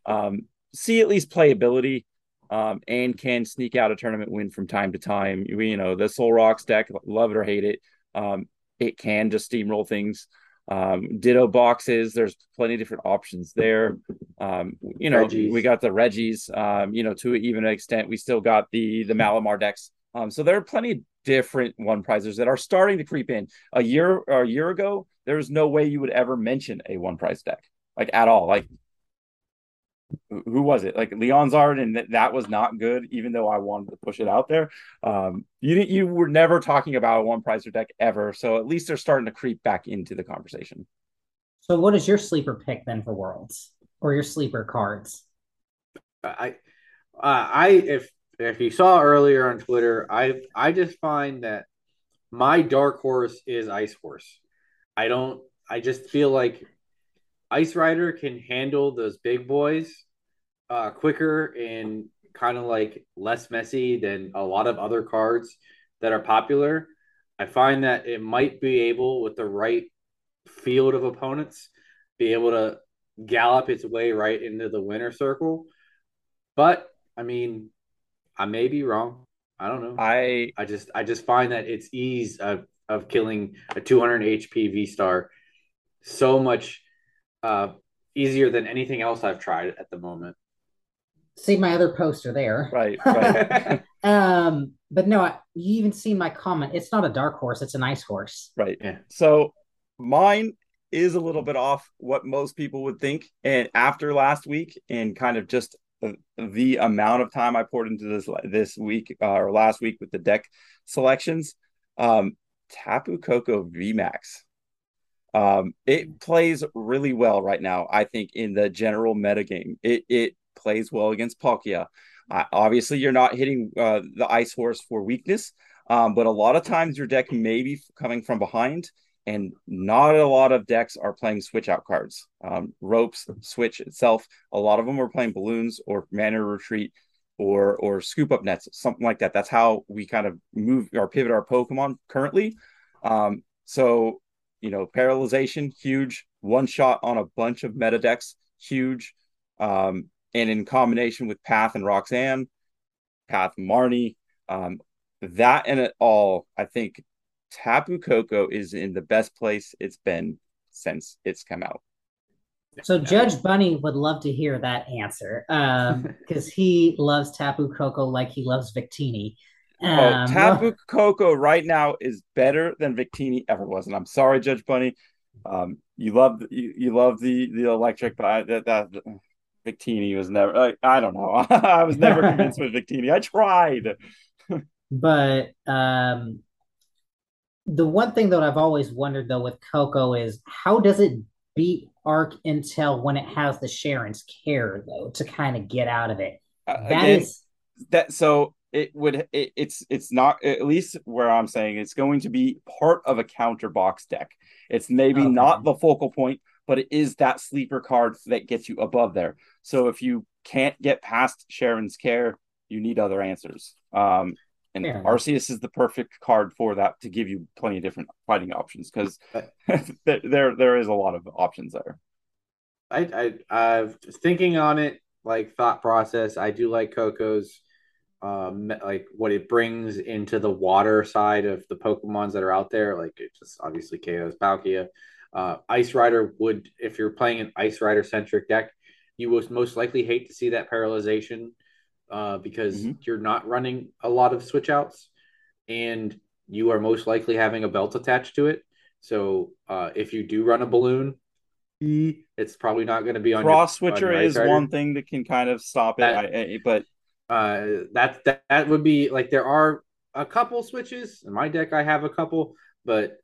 um, see at least playability um, and can sneak out a tournament win from time to time you, you know the Solrocks deck love it or hate it um, it can just steamroll things um, ditto boxes there's plenty of different options there um, you know Regis. we got the Regis um, you know to even an extent we still got the the malamar decks um, so there are plenty of different one prizers that are starting to creep in. A year or a year ago, there's no way you would ever mention a one prize deck like at all. Like who was it? Like Leon's art, and that, that was not good, even though I wanted to push it out there. Um, you you were never talking about a one prizer deck ever, so at least they're starting to creep back into the conversation. So, what is your sleeper pick then for Worlds, or your sleeper cards? I, uh, I if if you saw earlier on Twitter, I I just find that my dark horse is Ice Horse. I don't. I just feel like Ice Rider can handle those big boys uh, quicker and kind of like less messy than a lot of other cards that are popular. I find that it might be able, with the right field of opponents, be able to gallop its way right into the winner circle. But I mean, I may be wrong. I don't know. I I just I just find that its ease of of killing a 200 HP V star so much uh, easier than anything else I've tried at the moment. See my other poster there. Right. right. um, but no, I, you even see my comment. It's not a dark horse; it's a nice horse. Right. Yeah. So mine is a little bit off what most people would think, and after last week, and kind of just the amount of time I poured into this this week uh, or last week with the deck selections. Um, Tapu Koko VMAX. Um, it plays really well right now. I think in the general metagame, it it plays well against Palkia. Uh, obviously, you're not hitting uh, the Ice Horse for weakness, um, but a lot of times your deck may be coming from behind and not a lot of decks are playing switch out cards. Um, ropes, switch itself, a lot of them are playing balloons or mana retreat or or scoop up nets, something like that. That's how we kind of move or pivot our Pokemon currently. Um, so you know, paralyzation, huge. One shot on a bunch of meta decks, huge. Um, and in combination with Path and Roxanne, Path Marnie, um, that and it all, I think Tapu Koko is in the best place it's been since it's come out. So Judge Bunny would love to hear that answer because um, he loves Tapu Koko like he loves Victini. Oh, um, oh, Tapu Koko right now is better than Victini ever was, and I'm sorry, Judge Bunny. Um, you love you, you love the the electric, but I, that that Victini was never. I, I don't know. I was never convinced with Victini. I tried, but um, the one thing that I've always wondered though with Koko is how does it beat Arc Intel when it has the Cheren's Care though to kind of get out of it? Uh, that again, is that so it would it, it's it's not at least where I'm saying it's going to be part of a counter box deck. It's maybe okay. not the focal point, but it is that sleeper card that gets you above there. So if you can't get past Cheren's Care, you need other answers. Um, and yeah. Arceus is the perfect card for that to give you plenty of different fighting options because there there is a lot of options there. I I I've thinking on it like thought process. I do like Koko's um like what it brings into the water side of the Pokemons that are out there. Like it just obviously KO's Palkia. Uh, Ice Rider would if you're playing an Ice Rider centric deck, you would most likely hate to see that paralyzation uh, because mm-hmm. you're not running a lot of switch outs and you are most likely having a belt attached to it. So uh, if you do run a balloon, it's probably not going to be on cross switcher is one thing that can kind of stop it. That, I, but Uh, that, that that would be like there are a couple switches in my deck. I have a couple, but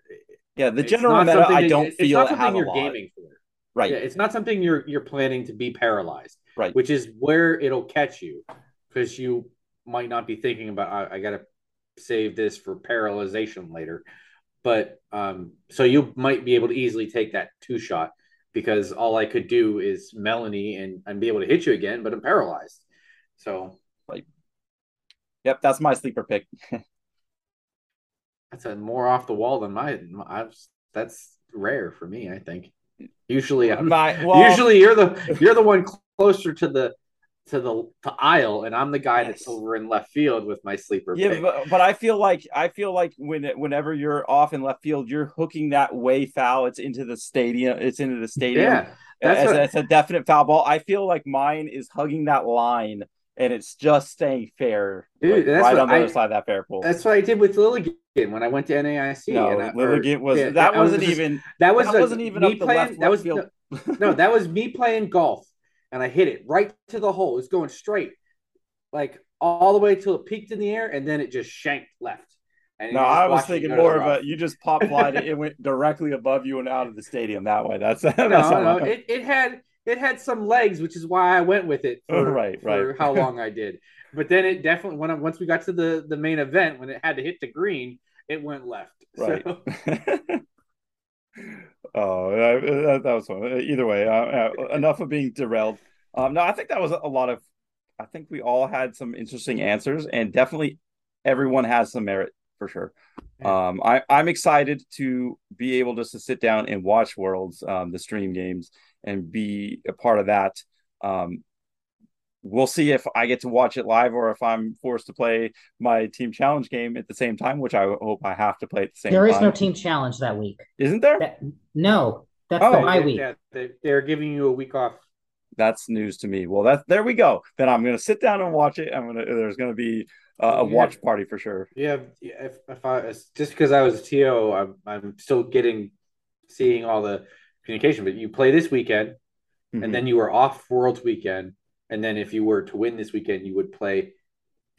yeah, the general meta I don't it's feel not something you're gaming for. Right. Yeah, it's not something you're you're planning to be paralyzed. Right. Which is where it'll catch you because you might not be thinking about I, I got to save this for paralyzation later. But um, so you might be able to easily take that two shot because all I could do is Melony and and be able to hit you again, but I'm paralyzed. So yep, that's my sleeper pick. that's a more off the wall than my. I've, that's rare for me. I think. Usually, I'm, my, well, usually you're the you're the one closer to the to the to aisle, and I'm the guy yes. that's over in left field with my sleeper. Yeah, but, but, I feel like I feel like when whenever you're off in left field, you're hooking that way foul. It's into the stadium. It's into the stadium. Yeah, that's a, it's a definite foul ball. I feel like mine is hugging that line. And it's just staying fair, Dude, like, right on the I, other side of that fair pole. That's what I did with Lilligant when I went to NAIC. No, and I, Lilligant was yeah, that wasn't was even that was that wasn't even me playing. that was field. No, no, that was me playing golf and I hit it right to the hole. It's going straight, like all the way till it peaked in the air, and then it just shanked left. And no, I was thinking more of a you just pop flied it, it went directly above you and out of the stadium that way. That's, that's no, no. It, it had it had some legs, which is why I went with it for, right, for right. how long I did. But then it definitely when I, once we got to the the main event when it had to hit the green, it went left. Right. So. Oh, that, that was fun. Either way, uh, uh, enough of being derailed. Um, no, I think that was a lot of. I think we all had some interesting answers, and definitely everyone has some merit for sure. Um, I, I'm excited to be able just to sit down and watch Worlds, um, the stream games, and be a part of that. Um, we'll see if I get to watch it live or if I'm forced to play my team challenge game at the same time, which I hope I have to play at the same there time. There is no team challenge that week. Isn't there? That, no, that's oh, the bye week. Yeah, they, are giving you a week off. That's news to me. Well, that there we go. Then I'm going to sit down and watch it. I'm gonna. There's going to be a watch party for sure. Yeah, if, if I just because I was a TO, I'm I'm still getting seeing all the communication. But you play this weekend, mm-hmm. and then you are off Worlds weekend, and then if you were to win this weekend, you would play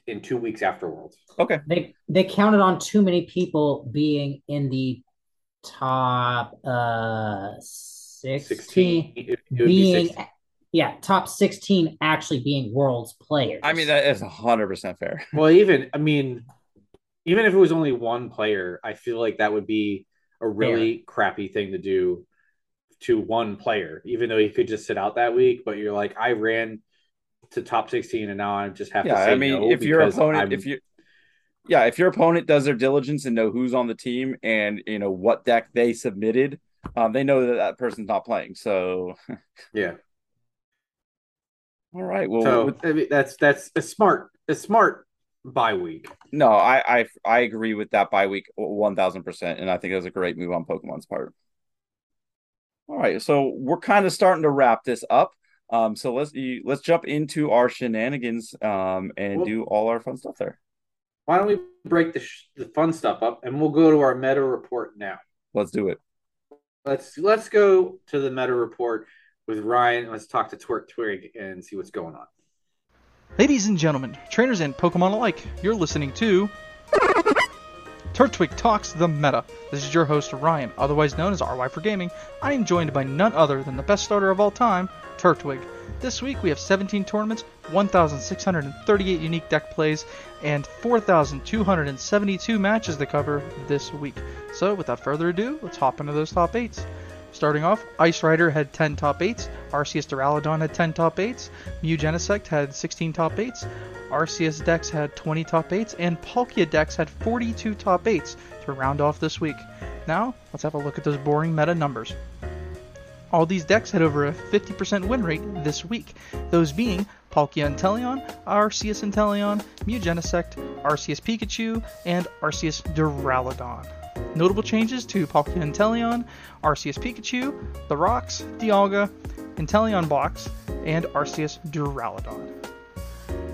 in two weeks afterwards. Okay. They they counted on too many people being in the top uh 16, 16. It, it being 16. yeah, top 16 actually being world's players. I mean that is 100% fair. Well, even I mean even if it was only one player, I feel like that would be a really fair. crappy thing to do to one player, even though he could just sit out that week. But you're like, I ran to top 16 and now I just have yeah, to say I mean, no if your opponent, I'm... if you, yeah, if your opponent does their diligence and know who's on the team and you know what deck they submitted, um, they know that that person's not playing. So, yeah. All right. Well, so, I mean, that's that's a smart a smart bye week. No, I I I agree with that bye week one thousand percent, and I think it was a great move on Pokemon's part. All right, so we're kind of starting to wrap this up. Um, so let's let's jump into our shenanigans um, and well, do all our fun stuff there. Why don't we break the, sh- the fun stuff up and we'll go to our meta report now. Let's do it. Let's let's go to the meta report with Ryan. Let's talk to Turtwig and see what's going on. Ladies and gentlemen, trainers and Pokemon alike, you're listening to Turtwig Talks the Meta. This is your host, Ryan, otherwise known as RY for Gaming. I am joined by none other than the best starter of all time, Turtwig. This week we have 17 tournaments, 1,638 unique deck plays, and 4,272 matches to cover this week. So, without further ado, let's hop into those top 8s. Starting off, Ice Rider had 10 top 8s, Arceus Duraludon had 10 top 8s, Mew Genesect had 16 top 8s, Arceus Dex had 20 top 8s, and Palkia Dex had 42 top 8s to round off this week. Now, let's have a look at those boring meta numbers. All these decks had over a 50% win rate this week, those being Palkia Inteleon, Arceus Inteleon, Mew Genesect, Arceus Pikachu, and Arceus Duraludon. Notable changes to Palkia Inteleon, Arceus Pikachu, the Rocks, Dialga, Inteleon Box, and Arceus Duraludon.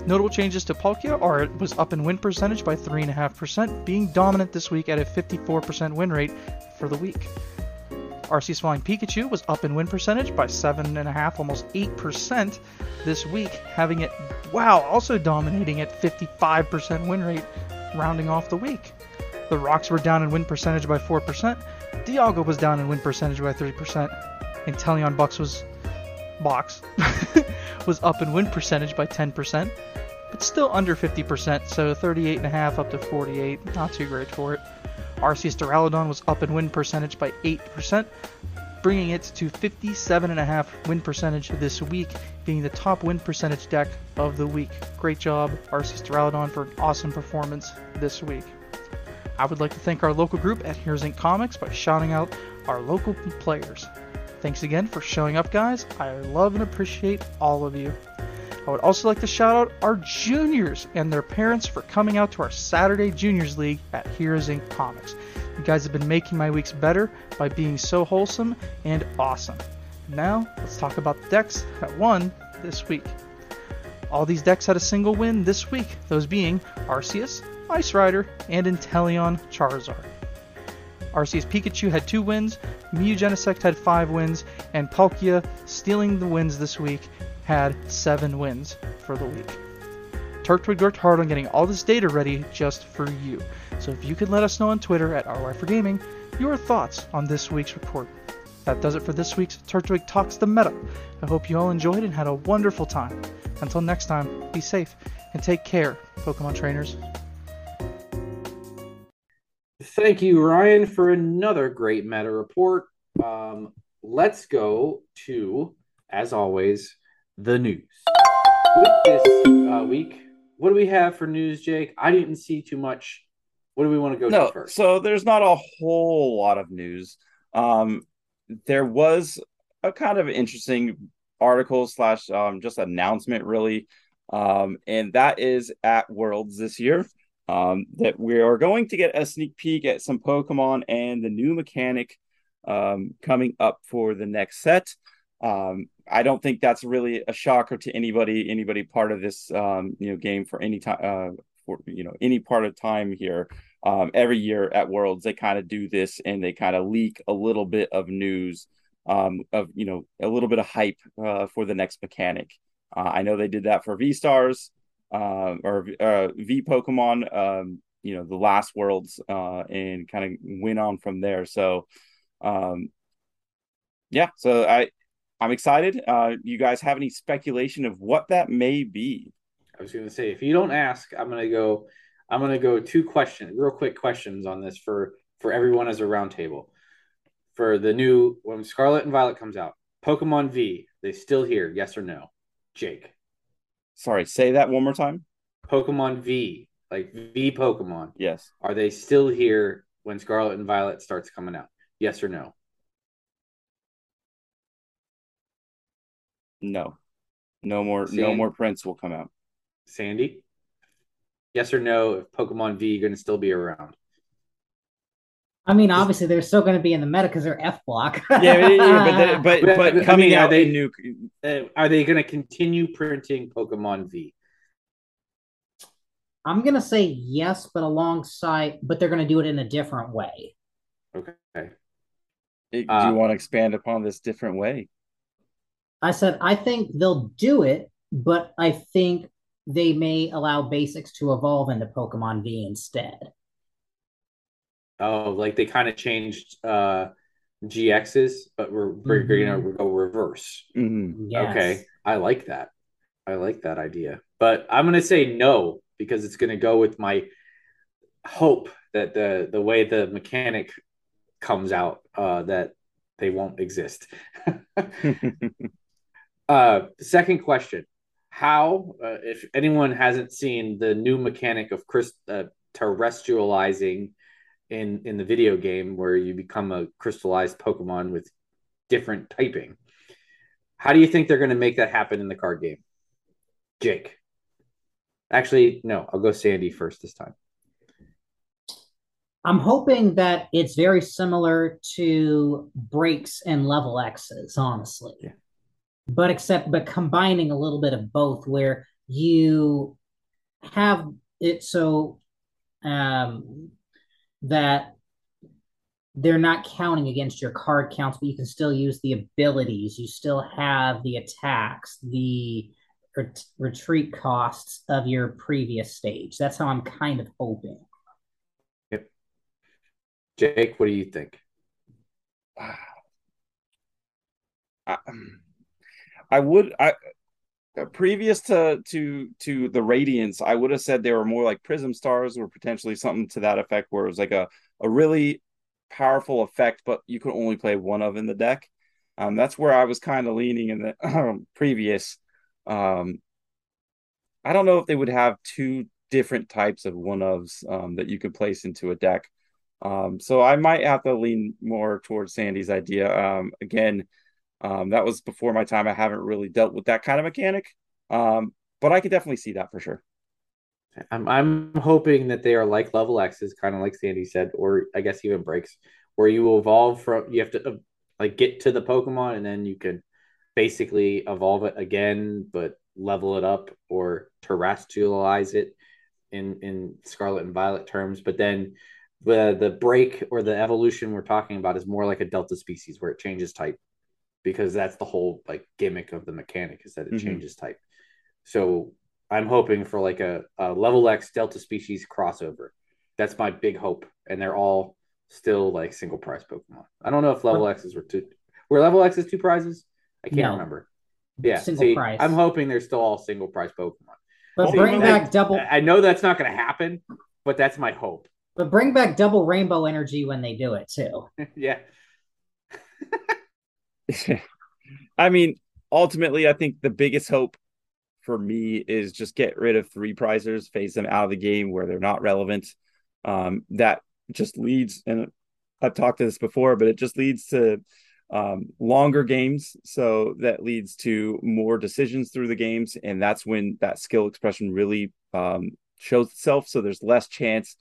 Notable changes to Palkia are it was up in win percentage by 3.5%, being dominant this week at a 54% win rate for the week. Arceus Flying Pikachu was up in win percentage by 7.5, almost 8% this week, having it, wow, also dominating at 55% win rate, rounding off the week. The Rocks were down in win percentage by 4%, Dialga was down in win percentage by 3%, and Teleon Bucks was, Box, was up in win percentage by 10%, but still under 50%, so 38.5 up to 48, not too great for it. Arceus Duraludon was up in win percentage by 8%, bringing it to 57.5 win percentage this week, being the top win percentage deck of the week. Great job, Arceus Duraludon, for an awesome performance this week. I would like to thank our local group at Heroes Inc. Comics by shouting out our local players. Thanks again for showing up, guys. I love and appreciate all of you. I would also like to shout out our juniors and their parents for coming out to our Saturday Juniors League at Heroes Inc. Comics. You guys have been making my weeks better by being so wholesome and awesome. Now, let's talk about the decks that won this week. All these decks had a single win this week, those being Arceus, Ice Rider, and Inteleon Charizard. Arceus Pikachu had two wins, Mew Genesect had five wins, and Palkia stealing the wins this week had seven wins for the week. Turtwig worked hard on getting all this data ready just for you. So if you could let us know on Twitter at RY for Gaming your thoughts on this week's report. That does it for this week's Turtwig Talks the Meta. I hope you all enjoyed and had a wonderful time. Until next time, be safe and take care, Pokemon trainers. Thank you, Ryan, for another great meta report. Um, let's go to, as always, the news. With this uh, week, what do we have for news, Jake? I didn't see too much. What do we want to go no, to first? So there's not a whole lot of news. Um, there was a kind of interesting article slash um, just announcement, really, um, and that is at Worlds this year. Um, that we are going to get a sneak peek at some Pokemon and the new mechanic um, coming up for the next set. Um, I don't think that's really a shocker to anybody, anybody part of this, um, you know, game for any time, uh, for you know, any part of time here. Um, every year at Worlds, they kind of do this and they kind of leak a little bit of news, um, of you know, a little bit of hype uh, for the next mechanic. Uh, I know they did that for V Stars uh, or uh, V Pokemon, um, you know, the last Worlds, uh, and kind of went on from there. So, um, yeah, so I I'm excited. Uh, you guys have any speculation of what that may be? I was going to say, if you don't ask, I'm going to go. I'm going to go two questions, real quick questions on this for for everyone as a roundtable. For the new when Scarlet and Violet comes out, Pokemon V, they still here? Yes or no? Jake. Sorry, say that one more time. Pokemon V, like V Pokemon. Yes. Are they still here when Scarlet and Violet starts coming out? Yes or no? No. No more no more prints will come out. Sandy? Yes or no if Pokemon V going to still be around? I mean, obviously they're still going to be in the meta because they're F block. yeah, yeah, but but, but coming I mean, out they new. Uh, are they going to continue printing Pokemon V? I'm going to say yes, but alongside, but they're going to do it in a different way. Okay. do you uh, want to expand upon this different way? I said I think they'll do it, but I think they may allow basics to evolve into Pokemon V instead. Oh, like they kind of changed uh GXs, but we're we're mm-hmm. gonna go reverse. Mm-hmm. Yes. Okay, I like that. I like that idea, but I'm gonna say no because it's gonna go with my hope that the the way the mechanic comes out uh, that they won't exist. uh, second question: How, uh, if anyone hasn't seen the new mechanic of Chris, uh, terastallizing in in the video game where you become a crystallized Pokemon with different typing. How do you think they're going to make that happen in the card game? Jake. Actually, no, I'll go Sandy first this time. I'm hoping that it's very similar to breaks and level X's, honestly. Yeah. But except but combining a little bit of both where you have it so um that they're not counting against your card counts, but you can still use the abilities. You still have the attacks, the ret- retreat costs of your previous stage. That's how I'm kind of hoping. Yep. Jake, what do you think? I, I would I previous to to to the radiants i would have said they were more like prism stars or potentially something to that effect where it was like a a really powerful effect, but you could only play one of in the deck. Um, that's where I was kind of leaning in the um, previous. Um, I don't know if they would have two different types of one ofs um, that you could place into a deck. Um, so I might have to lean more towards Sandy's idea. Um, again, um, that was before my time. I haven't really dealt with that kind of mechanic, um, but I could definitely see that for sure. I'm I'm hoping that they are like level X's, kind of like Sandy said, or I guess even breaks, where you evolve from you have to uh, like get to the Pokemon and then you can basically evolve it again, but level it up or terastallize it in in Scarlet and Violet terms. But then the the break or the evolution we're talking about is more like a Delta species where it changes type, because that's the whole like gimmick of the mechanic is that it mm-hmm. changes type. So I'm hoping for like a, a level X Delta species crossover. That's my big hope, and they're all still like single prize Pokemon. I don't know if level X's were two. Were level X's two prizes? I can't no. remember. Yeah, single see, prize. I'm hoping they're still all single prize Pokemon. But see, bring back double. I know that's not going to happen, but that's my hope. But bring back double rainbow energy when they do it too. yeah. I mean, ultimately, I think the biggest hope for me is just get rid of three prizers, phase them out of the game where they're not relevant. Um, that just leads, and I've talked to this before, but it just leads to um, longer games. So that leads to more decisions through the games. And that's when that skill expression really um, shows itself. So there's less chance,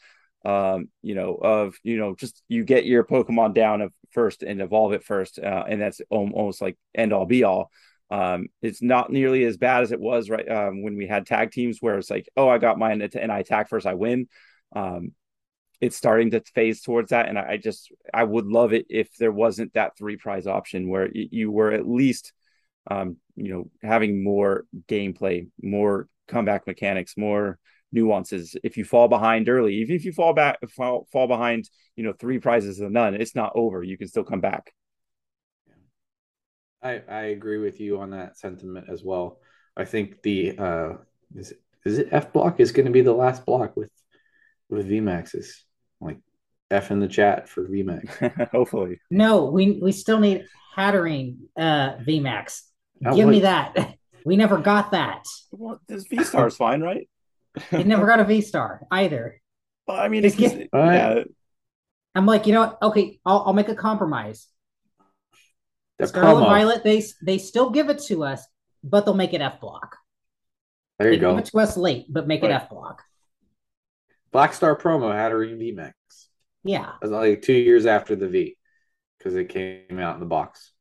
um, you know, of, you know, just you get your Pokemon down of first and evolve it first. Uh, and that's almost like end all be all. Um, it's not nearly as bad as it was right um, when we had tag teams where it's like, oh, I got mine and I attack first, I win. Um, it's starting to phase towards that, and I just I would love it if there wasn't that three prize option where you were at least, um, you know, having more gameplay, more comeback mechanics, more nuances. If you fall behind early, even if you fall back fall, fall behind, you know, three prizes to none, it's not over. You can still come back. I, I agree with you on that sentiment as well. I think the uh is it, is it F block is going to be the last block with with VMAXs. Like F in the chat for VMAX. Hopefully. No, we we still need Hatterene uh VMAX. Give me that. We never got that. Well, this V Star is fine, right? It never got a V Star either. Well, I mean, it's, it's, yeah. I'm like, you know what? Okay, I'll, I'll make a compromise. The Scarlet promo. Violet, they they still give it to us, but they'll make it F block. There you they go. Give it to us late, but make right. it F block. Black Star promo had a VMAX. Yeah, it was like two years after the V because it came out in the box.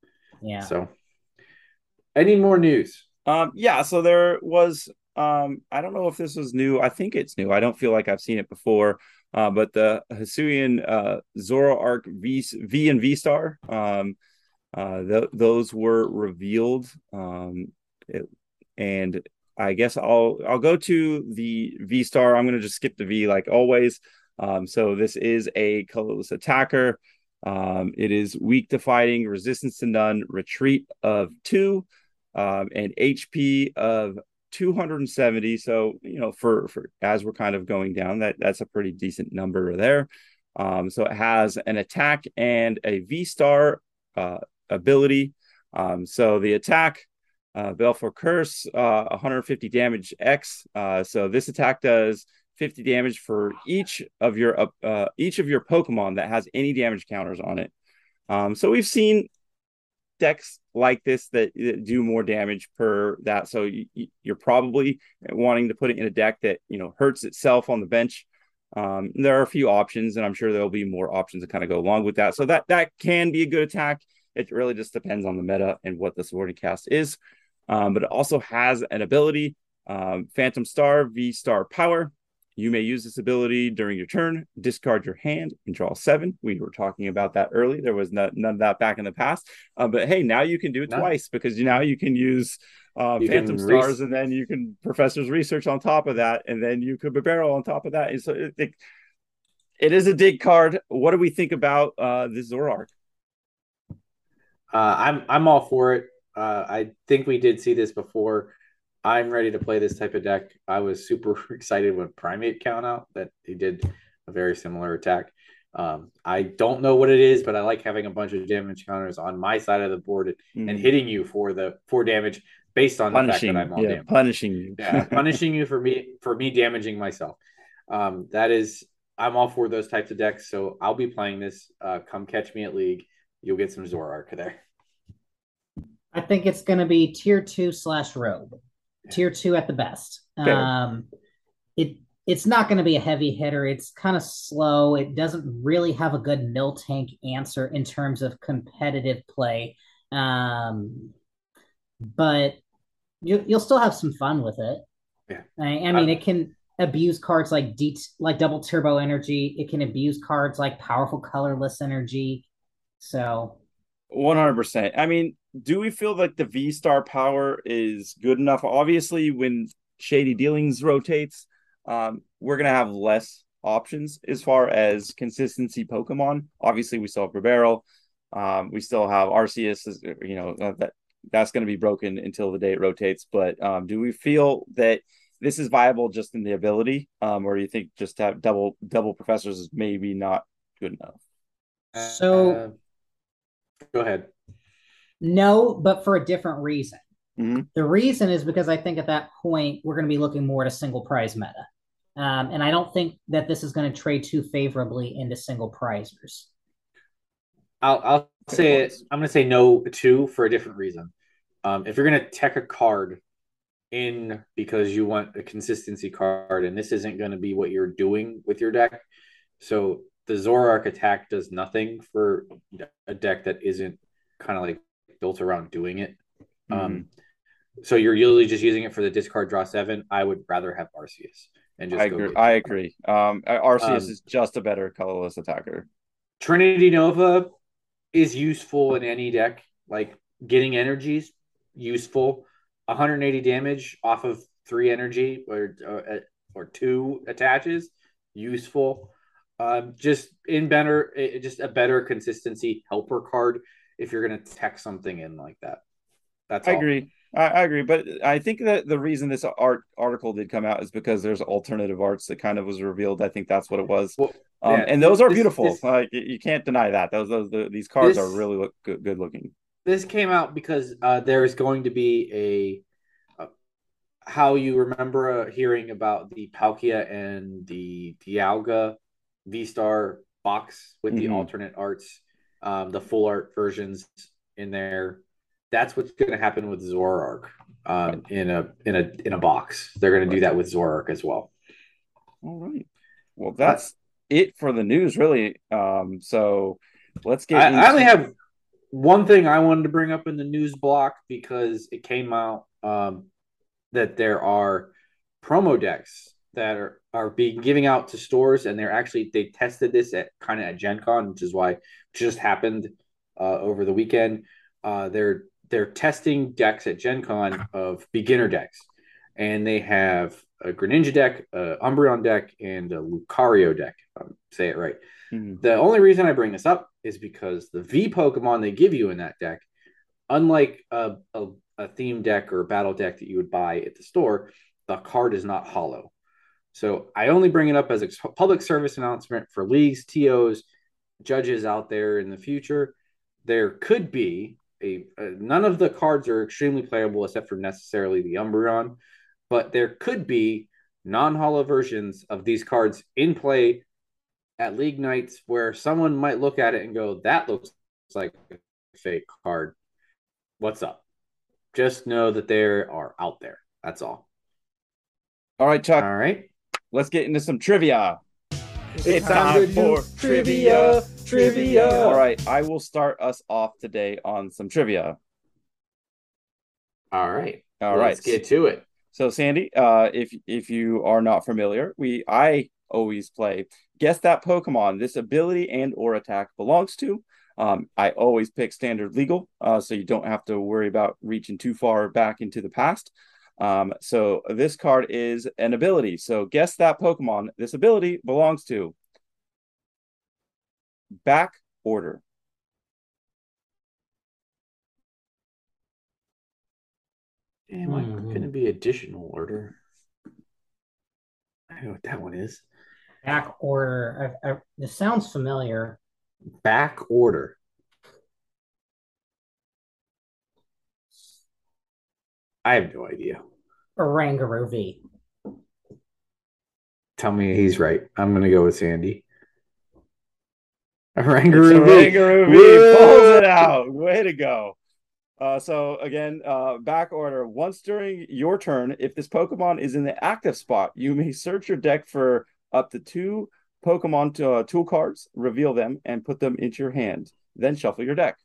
Yeah. So, any more news? Um, yeah. So there was. Um, I don't know if this was new. I think it's new. I don't feel like I've seen it before. Uh, but the Hisuian uh, Zoroark V V and V Star. Um, uh, th- those were revealed, um, it, and I guess I'll I'll go to the V star. I'm going to just skip the V like always. Um, so this is a colorless attacker. Um, it is weak to fighting, resistance to none, retreat of two, um, and HP of 270. So you know, for for as we're kind of going down, that that's a pretty decent number there. Um, so it has an attack and a V star uh, ability. Um, so the attack, uh, Baleful Curse, uh, 150 damage X. Uh, so this attack does 50 damage for each of your uh, each of your Pokemon that has any damage counters on it. Um, so we've seen decks like this that, that, do more damage per that. So you, you're probably wanting to put it in a deck that you know hurts itself on the bench. Um, there are a few options, and I'm sure there'll be more options to kind of go along with that. So that that can be a good attack. It really just depends on the meta and what the supporting cast is. Um, but it also has an ability, um, Phantom Star, V Star Power. You may use this ability during your turn, discard your hand, and draw seven. We were talking about that early. There was not, none of that back in the past. Uh, but hey, now you can do it no. twice because now you can use uh, Phantom Stars, re- and then you can Professor's Research on top of that, and then you could Barrel on top of that. And so it, it, it is a dig card. What do we think about uh, the Zoroark? Uh, I'm I'm all for it. Uh, I think we did see this before. I'm ready to play this type of deck. I was super excited when Primate count out that he did a very similar attack. Um, I don't know what it is, but I like having a bunch of damage counters on my side of the board mm. and hitting you for the for damage based on punishing, the fact that I'm on yeah, damage. Punishing you. yeah, punishing you for me for me damaging myself. Um, that is I'm all for those types of decks. So I'll be playing this. Uh, come catch me at League. You'll get some Zoroark there. I think it's going to be tier two slash rogue, tier two at the best. Um, it it's not going to be a heavy hitter. It's kind of slow. It doesn't really have a good mill tank answer in terms of competitive play. Um, but you, you'll still have some fun with it. Yeah. I, I mean, I, it can abuse cards like D like double turbo energy. It can abuse cards like powerful colorless energy. So 100%. I mean, do we feel like the V star power is good enough? Obviously, when Shady Dealings rotates, um, we're going to have less options as far as consistency Pokemon. Obviously, we still have Bibarel. Um, we still have Arceus, you know, uh, that that's going to be broken until the day it rotates. But um, do we feel that this is viable just in the ability, um, or do you think just to have double double professors is maybe not good enough? So, uh, go ahead. No, but for a different reason. Mm-hmm. The reason is because I think at that point we're going to be looking more at a single prize meta, um, and I don't think that this is going to trade too favorably into single prizers. I'll, I'll say it. I'm going to say no too for a different reason. Um, if you're going to tech a card in because you want a consistency card, and this isn't going to be what you're doing with your deck. So the Zoroark attack does nothing for a deck that isn't kind of like built around doing it. Um, mm-hmm. Um, so you're usually just using it for the discard draw seven. I would rather have Arceus and just. I agree. I agree. Um, Arceus um, is just a better colorless attacker. Trinity Nova is useful in any deck. Like getting energies, useful. 180 damage off of three energy or or, uh, or two attaches, useful. Um, just in better, just a better consistency helper card if you're going to tech something in like that. That's I all. agree. I, I, agree, but I think that the reason this art article did come out is because there's alternative arts that kind of was revealed. I think that's what it was. Well, um, yeah, and those are this, beautiful. This, like you can't deny that. Those those the, these cards this, are really look good, good looking this came out because uh, there is going to be a, a how you remember uh, hearing about the Palkia and the Dialga V Star box with mm-hmm. the alternate arts, um, the full art versions in there. That's what's going to happen with Zoroark um, in a in a in a box. They're going to do that with Zoroark as well. All right. Well, that's it for the news, really. Um, so let's get. I, into- I only have one thing I wanted to bring up in the news block because it came out um, that there are promo decks that are, are being giving out to stores and they're actually they tested this at kind of at Gen Con, which is why just happened uh, over the weekend. Uh, they're they're testing decks at Gen Con of beginner decks. And they have a Greninja deck, a Umbreon deck, and a Lucario deck. say it right. Mm-hmm. The only reason I bring this up is because the V Pokemon they give you in that deck, unlike a, a, a theme deck or a battle deck that you would buy at the store, the card is not hollow. So I only bring it up as a public service announcement for leagues, TOs, judges out there in the future. There could be a, a none of the cards are extremely playable except for necessarily the Umbreon, but there could be non-hollow versions of these cards in play at league nights where someone might look at it and go, that looks like a fake card. What's up? Just know that they are out there. That's all. All right, Chuck. All right. Let's get into some trivia. It's, it's time, time for trivia, trivia. All right, I will start us off today on some trivia. All right. All Let's right. get to it. So Sandy, uh, if if you are not familiar, we I always play guess that Pokemon this ability and or attack belongs to. Um, I always pick standard legal, uh, so you don't have to worry about reaching too far back into the past. Um, so this card is an ability. So guess that Pokemon this ability belongs to. Back order. Damn, mm-hmm. I'm going to be additional order. I know what that one is. Back order. I, I, this sounds familiar. Back order. I have no idea. Oranguru V. Tell me he's right. I'm going to go with Sandy. Oranguru V. Oranguru V pulls it out. Way to go. Uh, so again, uh, back order. Once during your turn, if this Pokemon is in the active spot, you may search your deck for up to two Pokemon to, uh, tool cards, reveal them, and put them into your hand. Then shuffle your deck.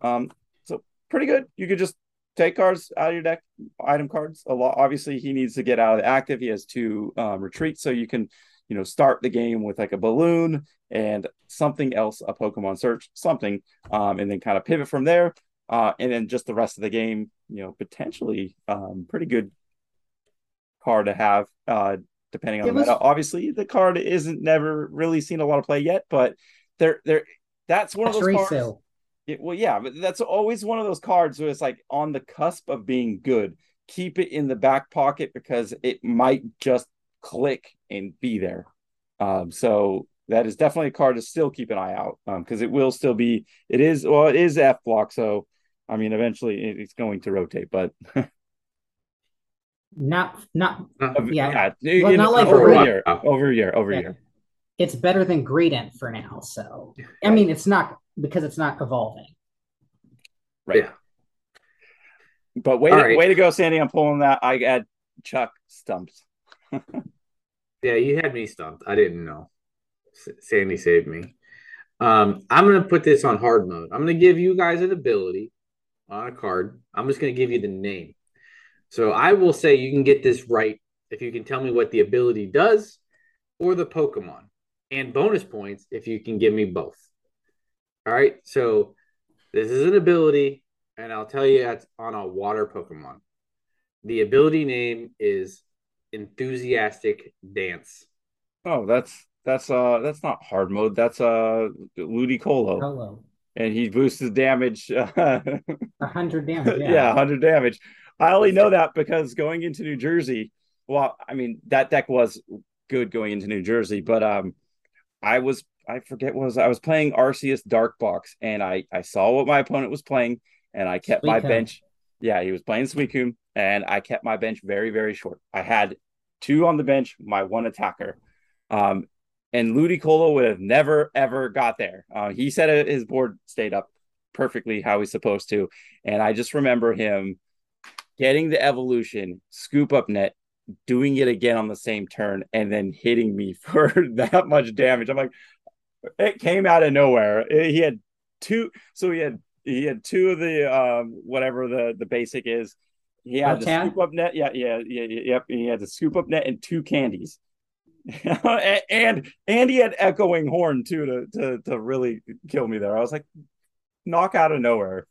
Um, so pretty good. You could just take cards out of your deck, item cards. A lot. Obviously, he needs to get out of the active. He has two um, retreats, so you can, you know, start the game with like a balloon and something else, a Pokemon search, something, um, and then kind of pivot from there. Uh, and then just the rest of the game, you know, potentially um, pretty good card to have, uh, depending on it the was... meta. Obviously, the card isn't never really seen a lot of play yet, but there, there, that's one that's of those resale. cards. It, well, yeah, but that's always one of those cards where it's like on the cusp of being good. Keep it in the back pocket because it might just click and be there. Um, so that is definitely a card to still keep an eye out because um, it will still be. It is well, it is F block, so I mean, eventually it's going to rotate, but not not uh, yeah, yeah well, not like over a year, over a year, over a year. It's better than Greedent for now. So I mean, it's not because it's not evolving. Right. Yeah. But way to, right. way to go, Sandy! I'm pulling that. I had Chuck stumped. yeah, you had me stumped. I didn't know. Sandy saved me. Um, I'm gonna put this on hard mode. I'm gonna give you guys an ability on a card. I'm just going to give you the name. So I will say you can get this right if you can tell me what the ability does or the Pokemon, and bonus points if you can give me both. All right. So this is an ability, and I'll tell you it's on a water Pokemon. The ability name is Enthusiastic Dance. Oh, that's that's uh that's not hard mode. That's uh Ludicolo. Hello and he boosts his damage. A hundred damage. Yeah, yeah hundred damage. I only know that because going into New Jersey, well, I mean that deck was good going into New Jersey, but um, I was I forget was I was playing Arceus Dark Box, and I I saw what my opponent was playing, and I kept my bench. Yeah, he was playing Suicune, and I kept my bench very very short. I had two on the bench, my one attacker. Um, and Ludicolo would have never ever got there. Uh, he said his board stayed up perfectly how he's supposed to, and I just remember him getting the evolution, scoop up net, doing it again on the same turn, and then hitting me for that much damage. I'm like, it came out of nowhere. He had two, so he had he had two of the um whatever the the basic is. He had the scoop up net, yeah, yeah, yeah, yep. He had the scoop up net and two candies. and and he had echoing horn too to to to really kill me there. I was like, knock out of nowhere.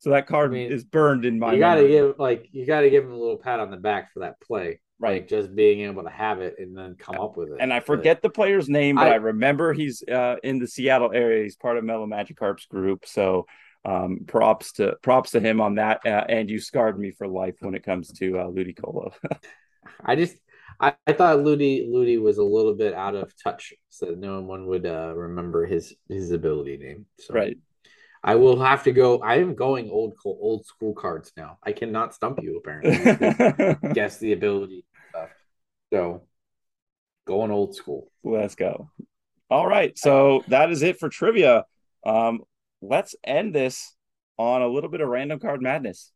So that card I mean, is burned in my. You got to give like you got to give him a little pat on the back for that play, right? Like just being able to have it and then come up with it. And I forget but, the player's name, but I, I remember he's uh, in the Seattle area. He's part of Mellow Magikarp's group, so um, props to props to him on that. Uh, and you scarred me for life when it comes to uh, Ludicolo. I just I, I thought Ludi Ludi was a little bit out of touch, so no one would uh, remember his his ability name. So right. I will have to go. I am going old old school cards now. I cannot stump you apparently. guess the ability. So going old school. Let's go. All right. So that is it for trivia. Um, let's end this on a little bit of random card madness.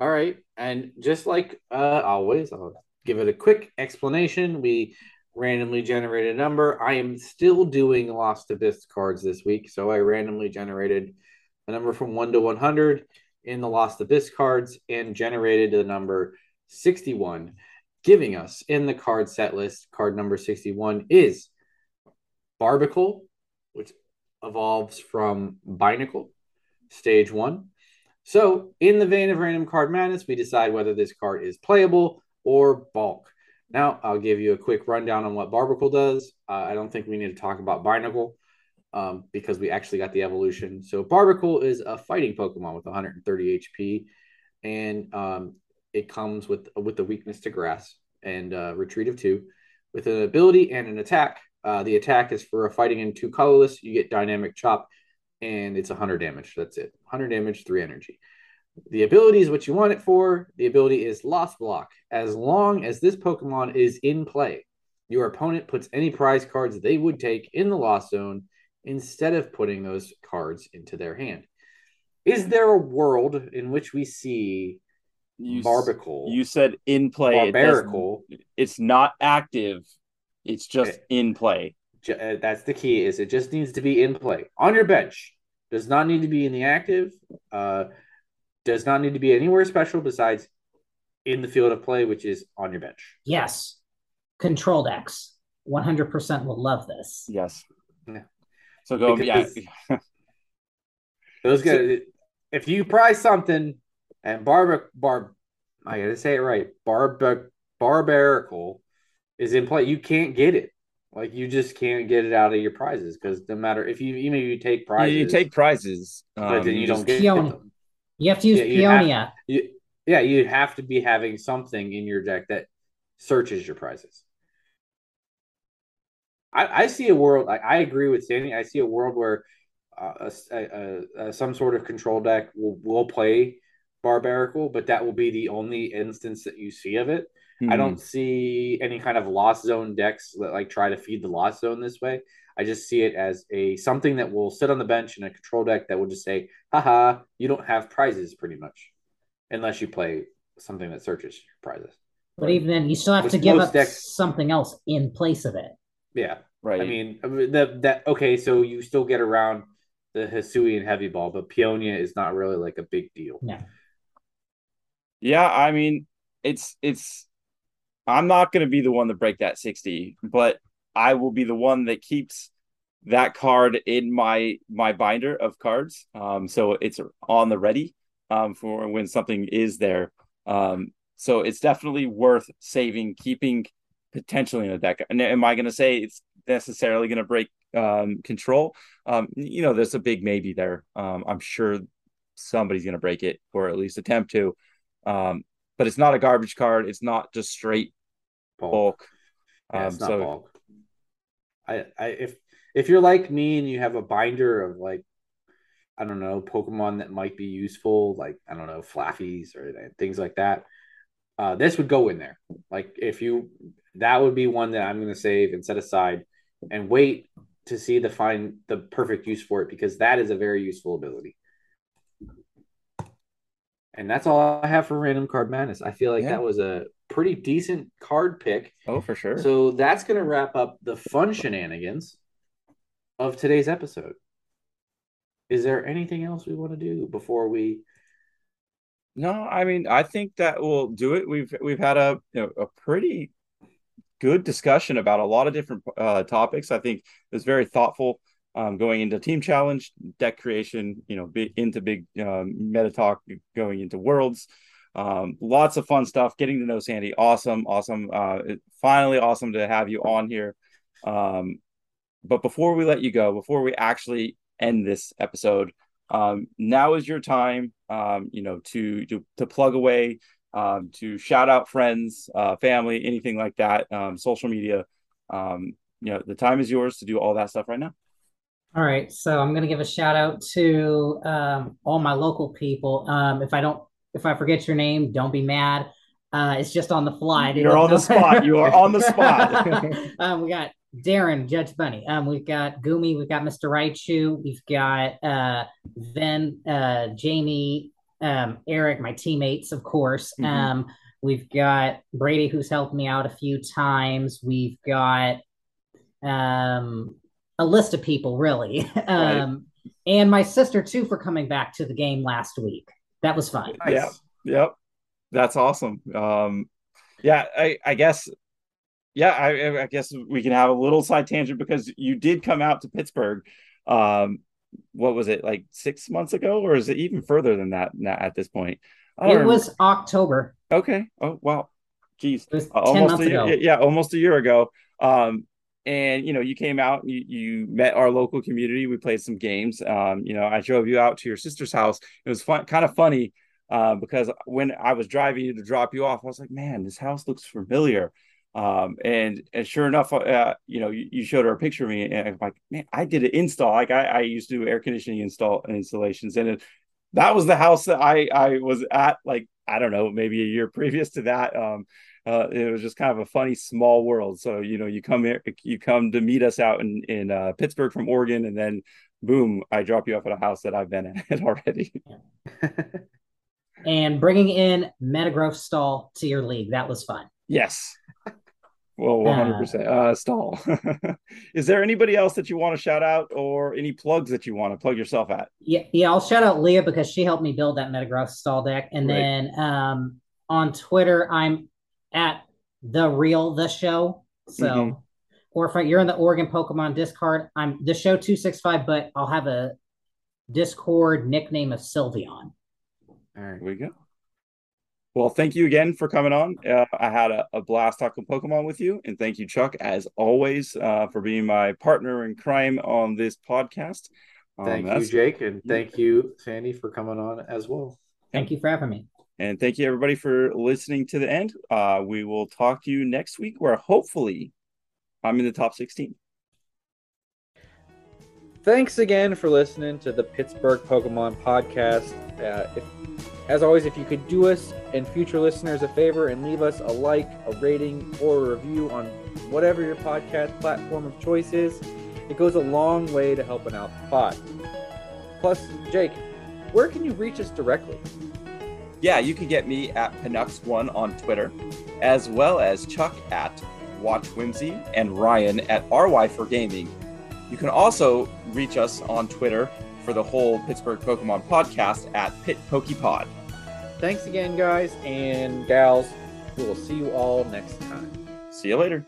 All right. And just like uh, always, I'll give it a quick explanation. We randomly generated a number. I am still doing Lost Abyss cards this week, so I randomly generated a number from 1 to 100 in the Lost Abyss cards and generated the number 61. Giving us in the card set list, card number 61 is Barbaracle, which evolves from Binacle, stage one. So, in the vein of random card madness, we decide whether this card is playable or bulk. Now, I'll give you a quick rundown on what Barbaracle does. Uh, I don't think we need to talk about Binacle um, because we actually got the evolution. So, Barbaracle is a fighting Pokemon with 130 HP, and um, it comes with with the weakness to grass and uh, retreat of two, with an ability and an attack. Uh, the attack is for a fighting in two colorless. You get dynamic chop, and it's 100 damage. That's it. 100 damage, three energy. The ability is what you want it for. The ability is Lost Block. As long as this Pokemon is in play, your opponent puts any prize cards they would take in the Lost Zone instead of putting those cards into their hand. Is there a world in which we see you, Barbaracle? You said in play. Barbaracle. It it's not active. It's just it, in play. Uh, that's the key. Is it just needs to be in play on your bench. Does not need to be in the active. Uh, does not need to be anywhere special besides in the field of play, which is on your bench. Yes. controlled X. 100% will love this. Yes. Yeah. So go, because yeah. those guys, if you prize something and barb, barb, I gotta say it right, barb, Barbaracle is in play, you can't get it. Like you just can't get it out of your prizes because no matter if you even if you take prizes, you take prizes, but um, then you, you don't get them. You have to use yeah, Peonia. Have, you, yeah, you have to be having something in your deck that searches your prizes. I, I see a world. I, I agree with Sandy. I see a world where uh, a, a, a, some sort of control deck will will play Barbaracle, but that will be the only instance that you see of it. Mm-hmm. I don't see any kind of lost zone decks that like try to feed the lost zone this way. I just see it as a something that will sit on the bench in a control deck that will just say, haha, you don't have prizes pretty much. Unless you play something that searches your prizes. But even then, you still have Which to give up decks... something else in place of it. Yeah. Right. I mean, that that okay, so you still get around the Hisuian heavy ball, but Peonia is not really like a big deal. Yeah. Yeah, I mean, it's it's I'm not going to be the one to break that 60, but I will be the one that keeps that card in my my binder of cards. Um, so it's on the ready um, for when something is there. Um, so it's definitely worth saving, keeping potentially in a deck. And am I going to say it's necessarily going to break um, control? Um, you know, there's a big maybe there. Um, I'm sure somebody's going to break it or at least attempt to. Um, but it's not a garbage card. It's not just straight bulk. bulk. Yeah, it's um, not so, bulk. I, I if if you're like me and you have a binder of like I don't know Pokemon that might be useful, like I don't know Flaaffies or things like that, uh, this would go in there. Like if you that would be one that I'm going to save and set aside and wait to see the find the perfect use for it because that is a very useful ability. And that's all I have for random card madness. I feel like yeah. that was a pretty decent card pick. Oh, for sure. So that's going to wrap up the fun shenanigans of today's episode. Is there anything else we want to do before we? No, I mean, I think that will do it. We've we've had a you know, a pretty good discussion about a lot of different uh, topics. I think it was very thoughtful um, going into team challenge, deck creation, you know, into big um, meta talk, going into worlds. Um, lots of fun stuff. Getting to know Sandy, awesome, awesome. Uh, it, finally, awesome to have you on here. Um, but before we let you go, before we actually end this episode, um, now is your time. Um, you know, to to to plug away, um, to shout out friends, uh, family, anything like that, um, social media. Um, you know, the time is yours to do all that stuff right now. All right, so I'm gonna give a shout out to um, all my local people. Um, if I don't, if I forget your name, don't be mad. Uh, it's just on the fly. You're on the spot. You are on the spot. um, we got Darren, Judge Bunny. Um, we've got Gumi. We've got Mr. Raichu. We've got uh, Ven, uh, Jamie, um, Eric, my teammates, of course. Mm-hmm. Um, we've got Brady, who's helped me out a few times. We've got um a list of people really. Right. Um, and my sister too for coming back to the game last week. That was fun. Nice. Yep. Yep. That's awesome. Um, yeah, I, I guess yeah, I, I, guess we can have a little side tangent because you did come out to Pittsburgh. Um, what was it like six months ago, or is it even further than that at this point? It remember. was October. Okay. Oh wow. Jeez. Uh, almost a year, yeah, almost a year ago. Um, and you know, you came out, you you met our local community. We played some games. Um, you know, I drove you out to your sister's house. It was fun, kind of funny uh, because when I was driving you to drop you off, I was like, man, this house looks familiar. Um, and and sure enough, uh, you know, you, you, showed her a picture of me, and I'm like, man, I did an install. Like I, I used to do air conditioning install and installations, and it, that was the house that I I was at. Like I don't know, maybe a year previous to that. Um, uh, it was just kind of a funny small world. So you know, you come here, you come to meet us out in in uh, Pittsburgh from Oregon, and then boom, I drop you off at a house that I've been at already. and bringing in Metagross Stall to your league, that was fun. Yes. Well, 100%. Uh, stall. Is there anybody else that you want to shout out or any plugs that you want to plug yourself at? Yeah, yeah, I'll shout out Leah because she helped me build that Metagross stall deck. And right. then um, on Twitter, I'm at the real the show. So, mm-hmm. or if you're in the Oregon Pokemon Discord, I'm the show 265, but I'll have a Discord nickname of Sylveon. All right, we go. Well, thank you again for coming on. Uh, I had a, a, blast talking Pokemon with you, and thank you, Chuck, as always, uh, for being my partner in crime on this podcast. Um, thank you, Jake, and thank you, Sandy, for coming on as well. Thank you for having me. And thank you, everybody, for listening to the end. Uh, we will talk to you next week, where hopefully I'm in the top 16. Thanks again for listening to the Pittsburgh Pokemon podcast. Uh, if as always, if you could do us and future listeners a favor and leave us a like, a rating, or a review on whatever your podcast platform of choice is, it goes a long way to helping out the pod. Plus, Jake, where can you reach us directly? Yeah, you can get me at Penucks1 on Twitter, as well as Chuck at Watch Whimsy and Ryan at RY for Gaming. You can also reach us on Twitter for the whole Pittsburgh Pokemon podcast at Pit Pokepod. Thanks again, guys and gals. We will see you all next time. See you later.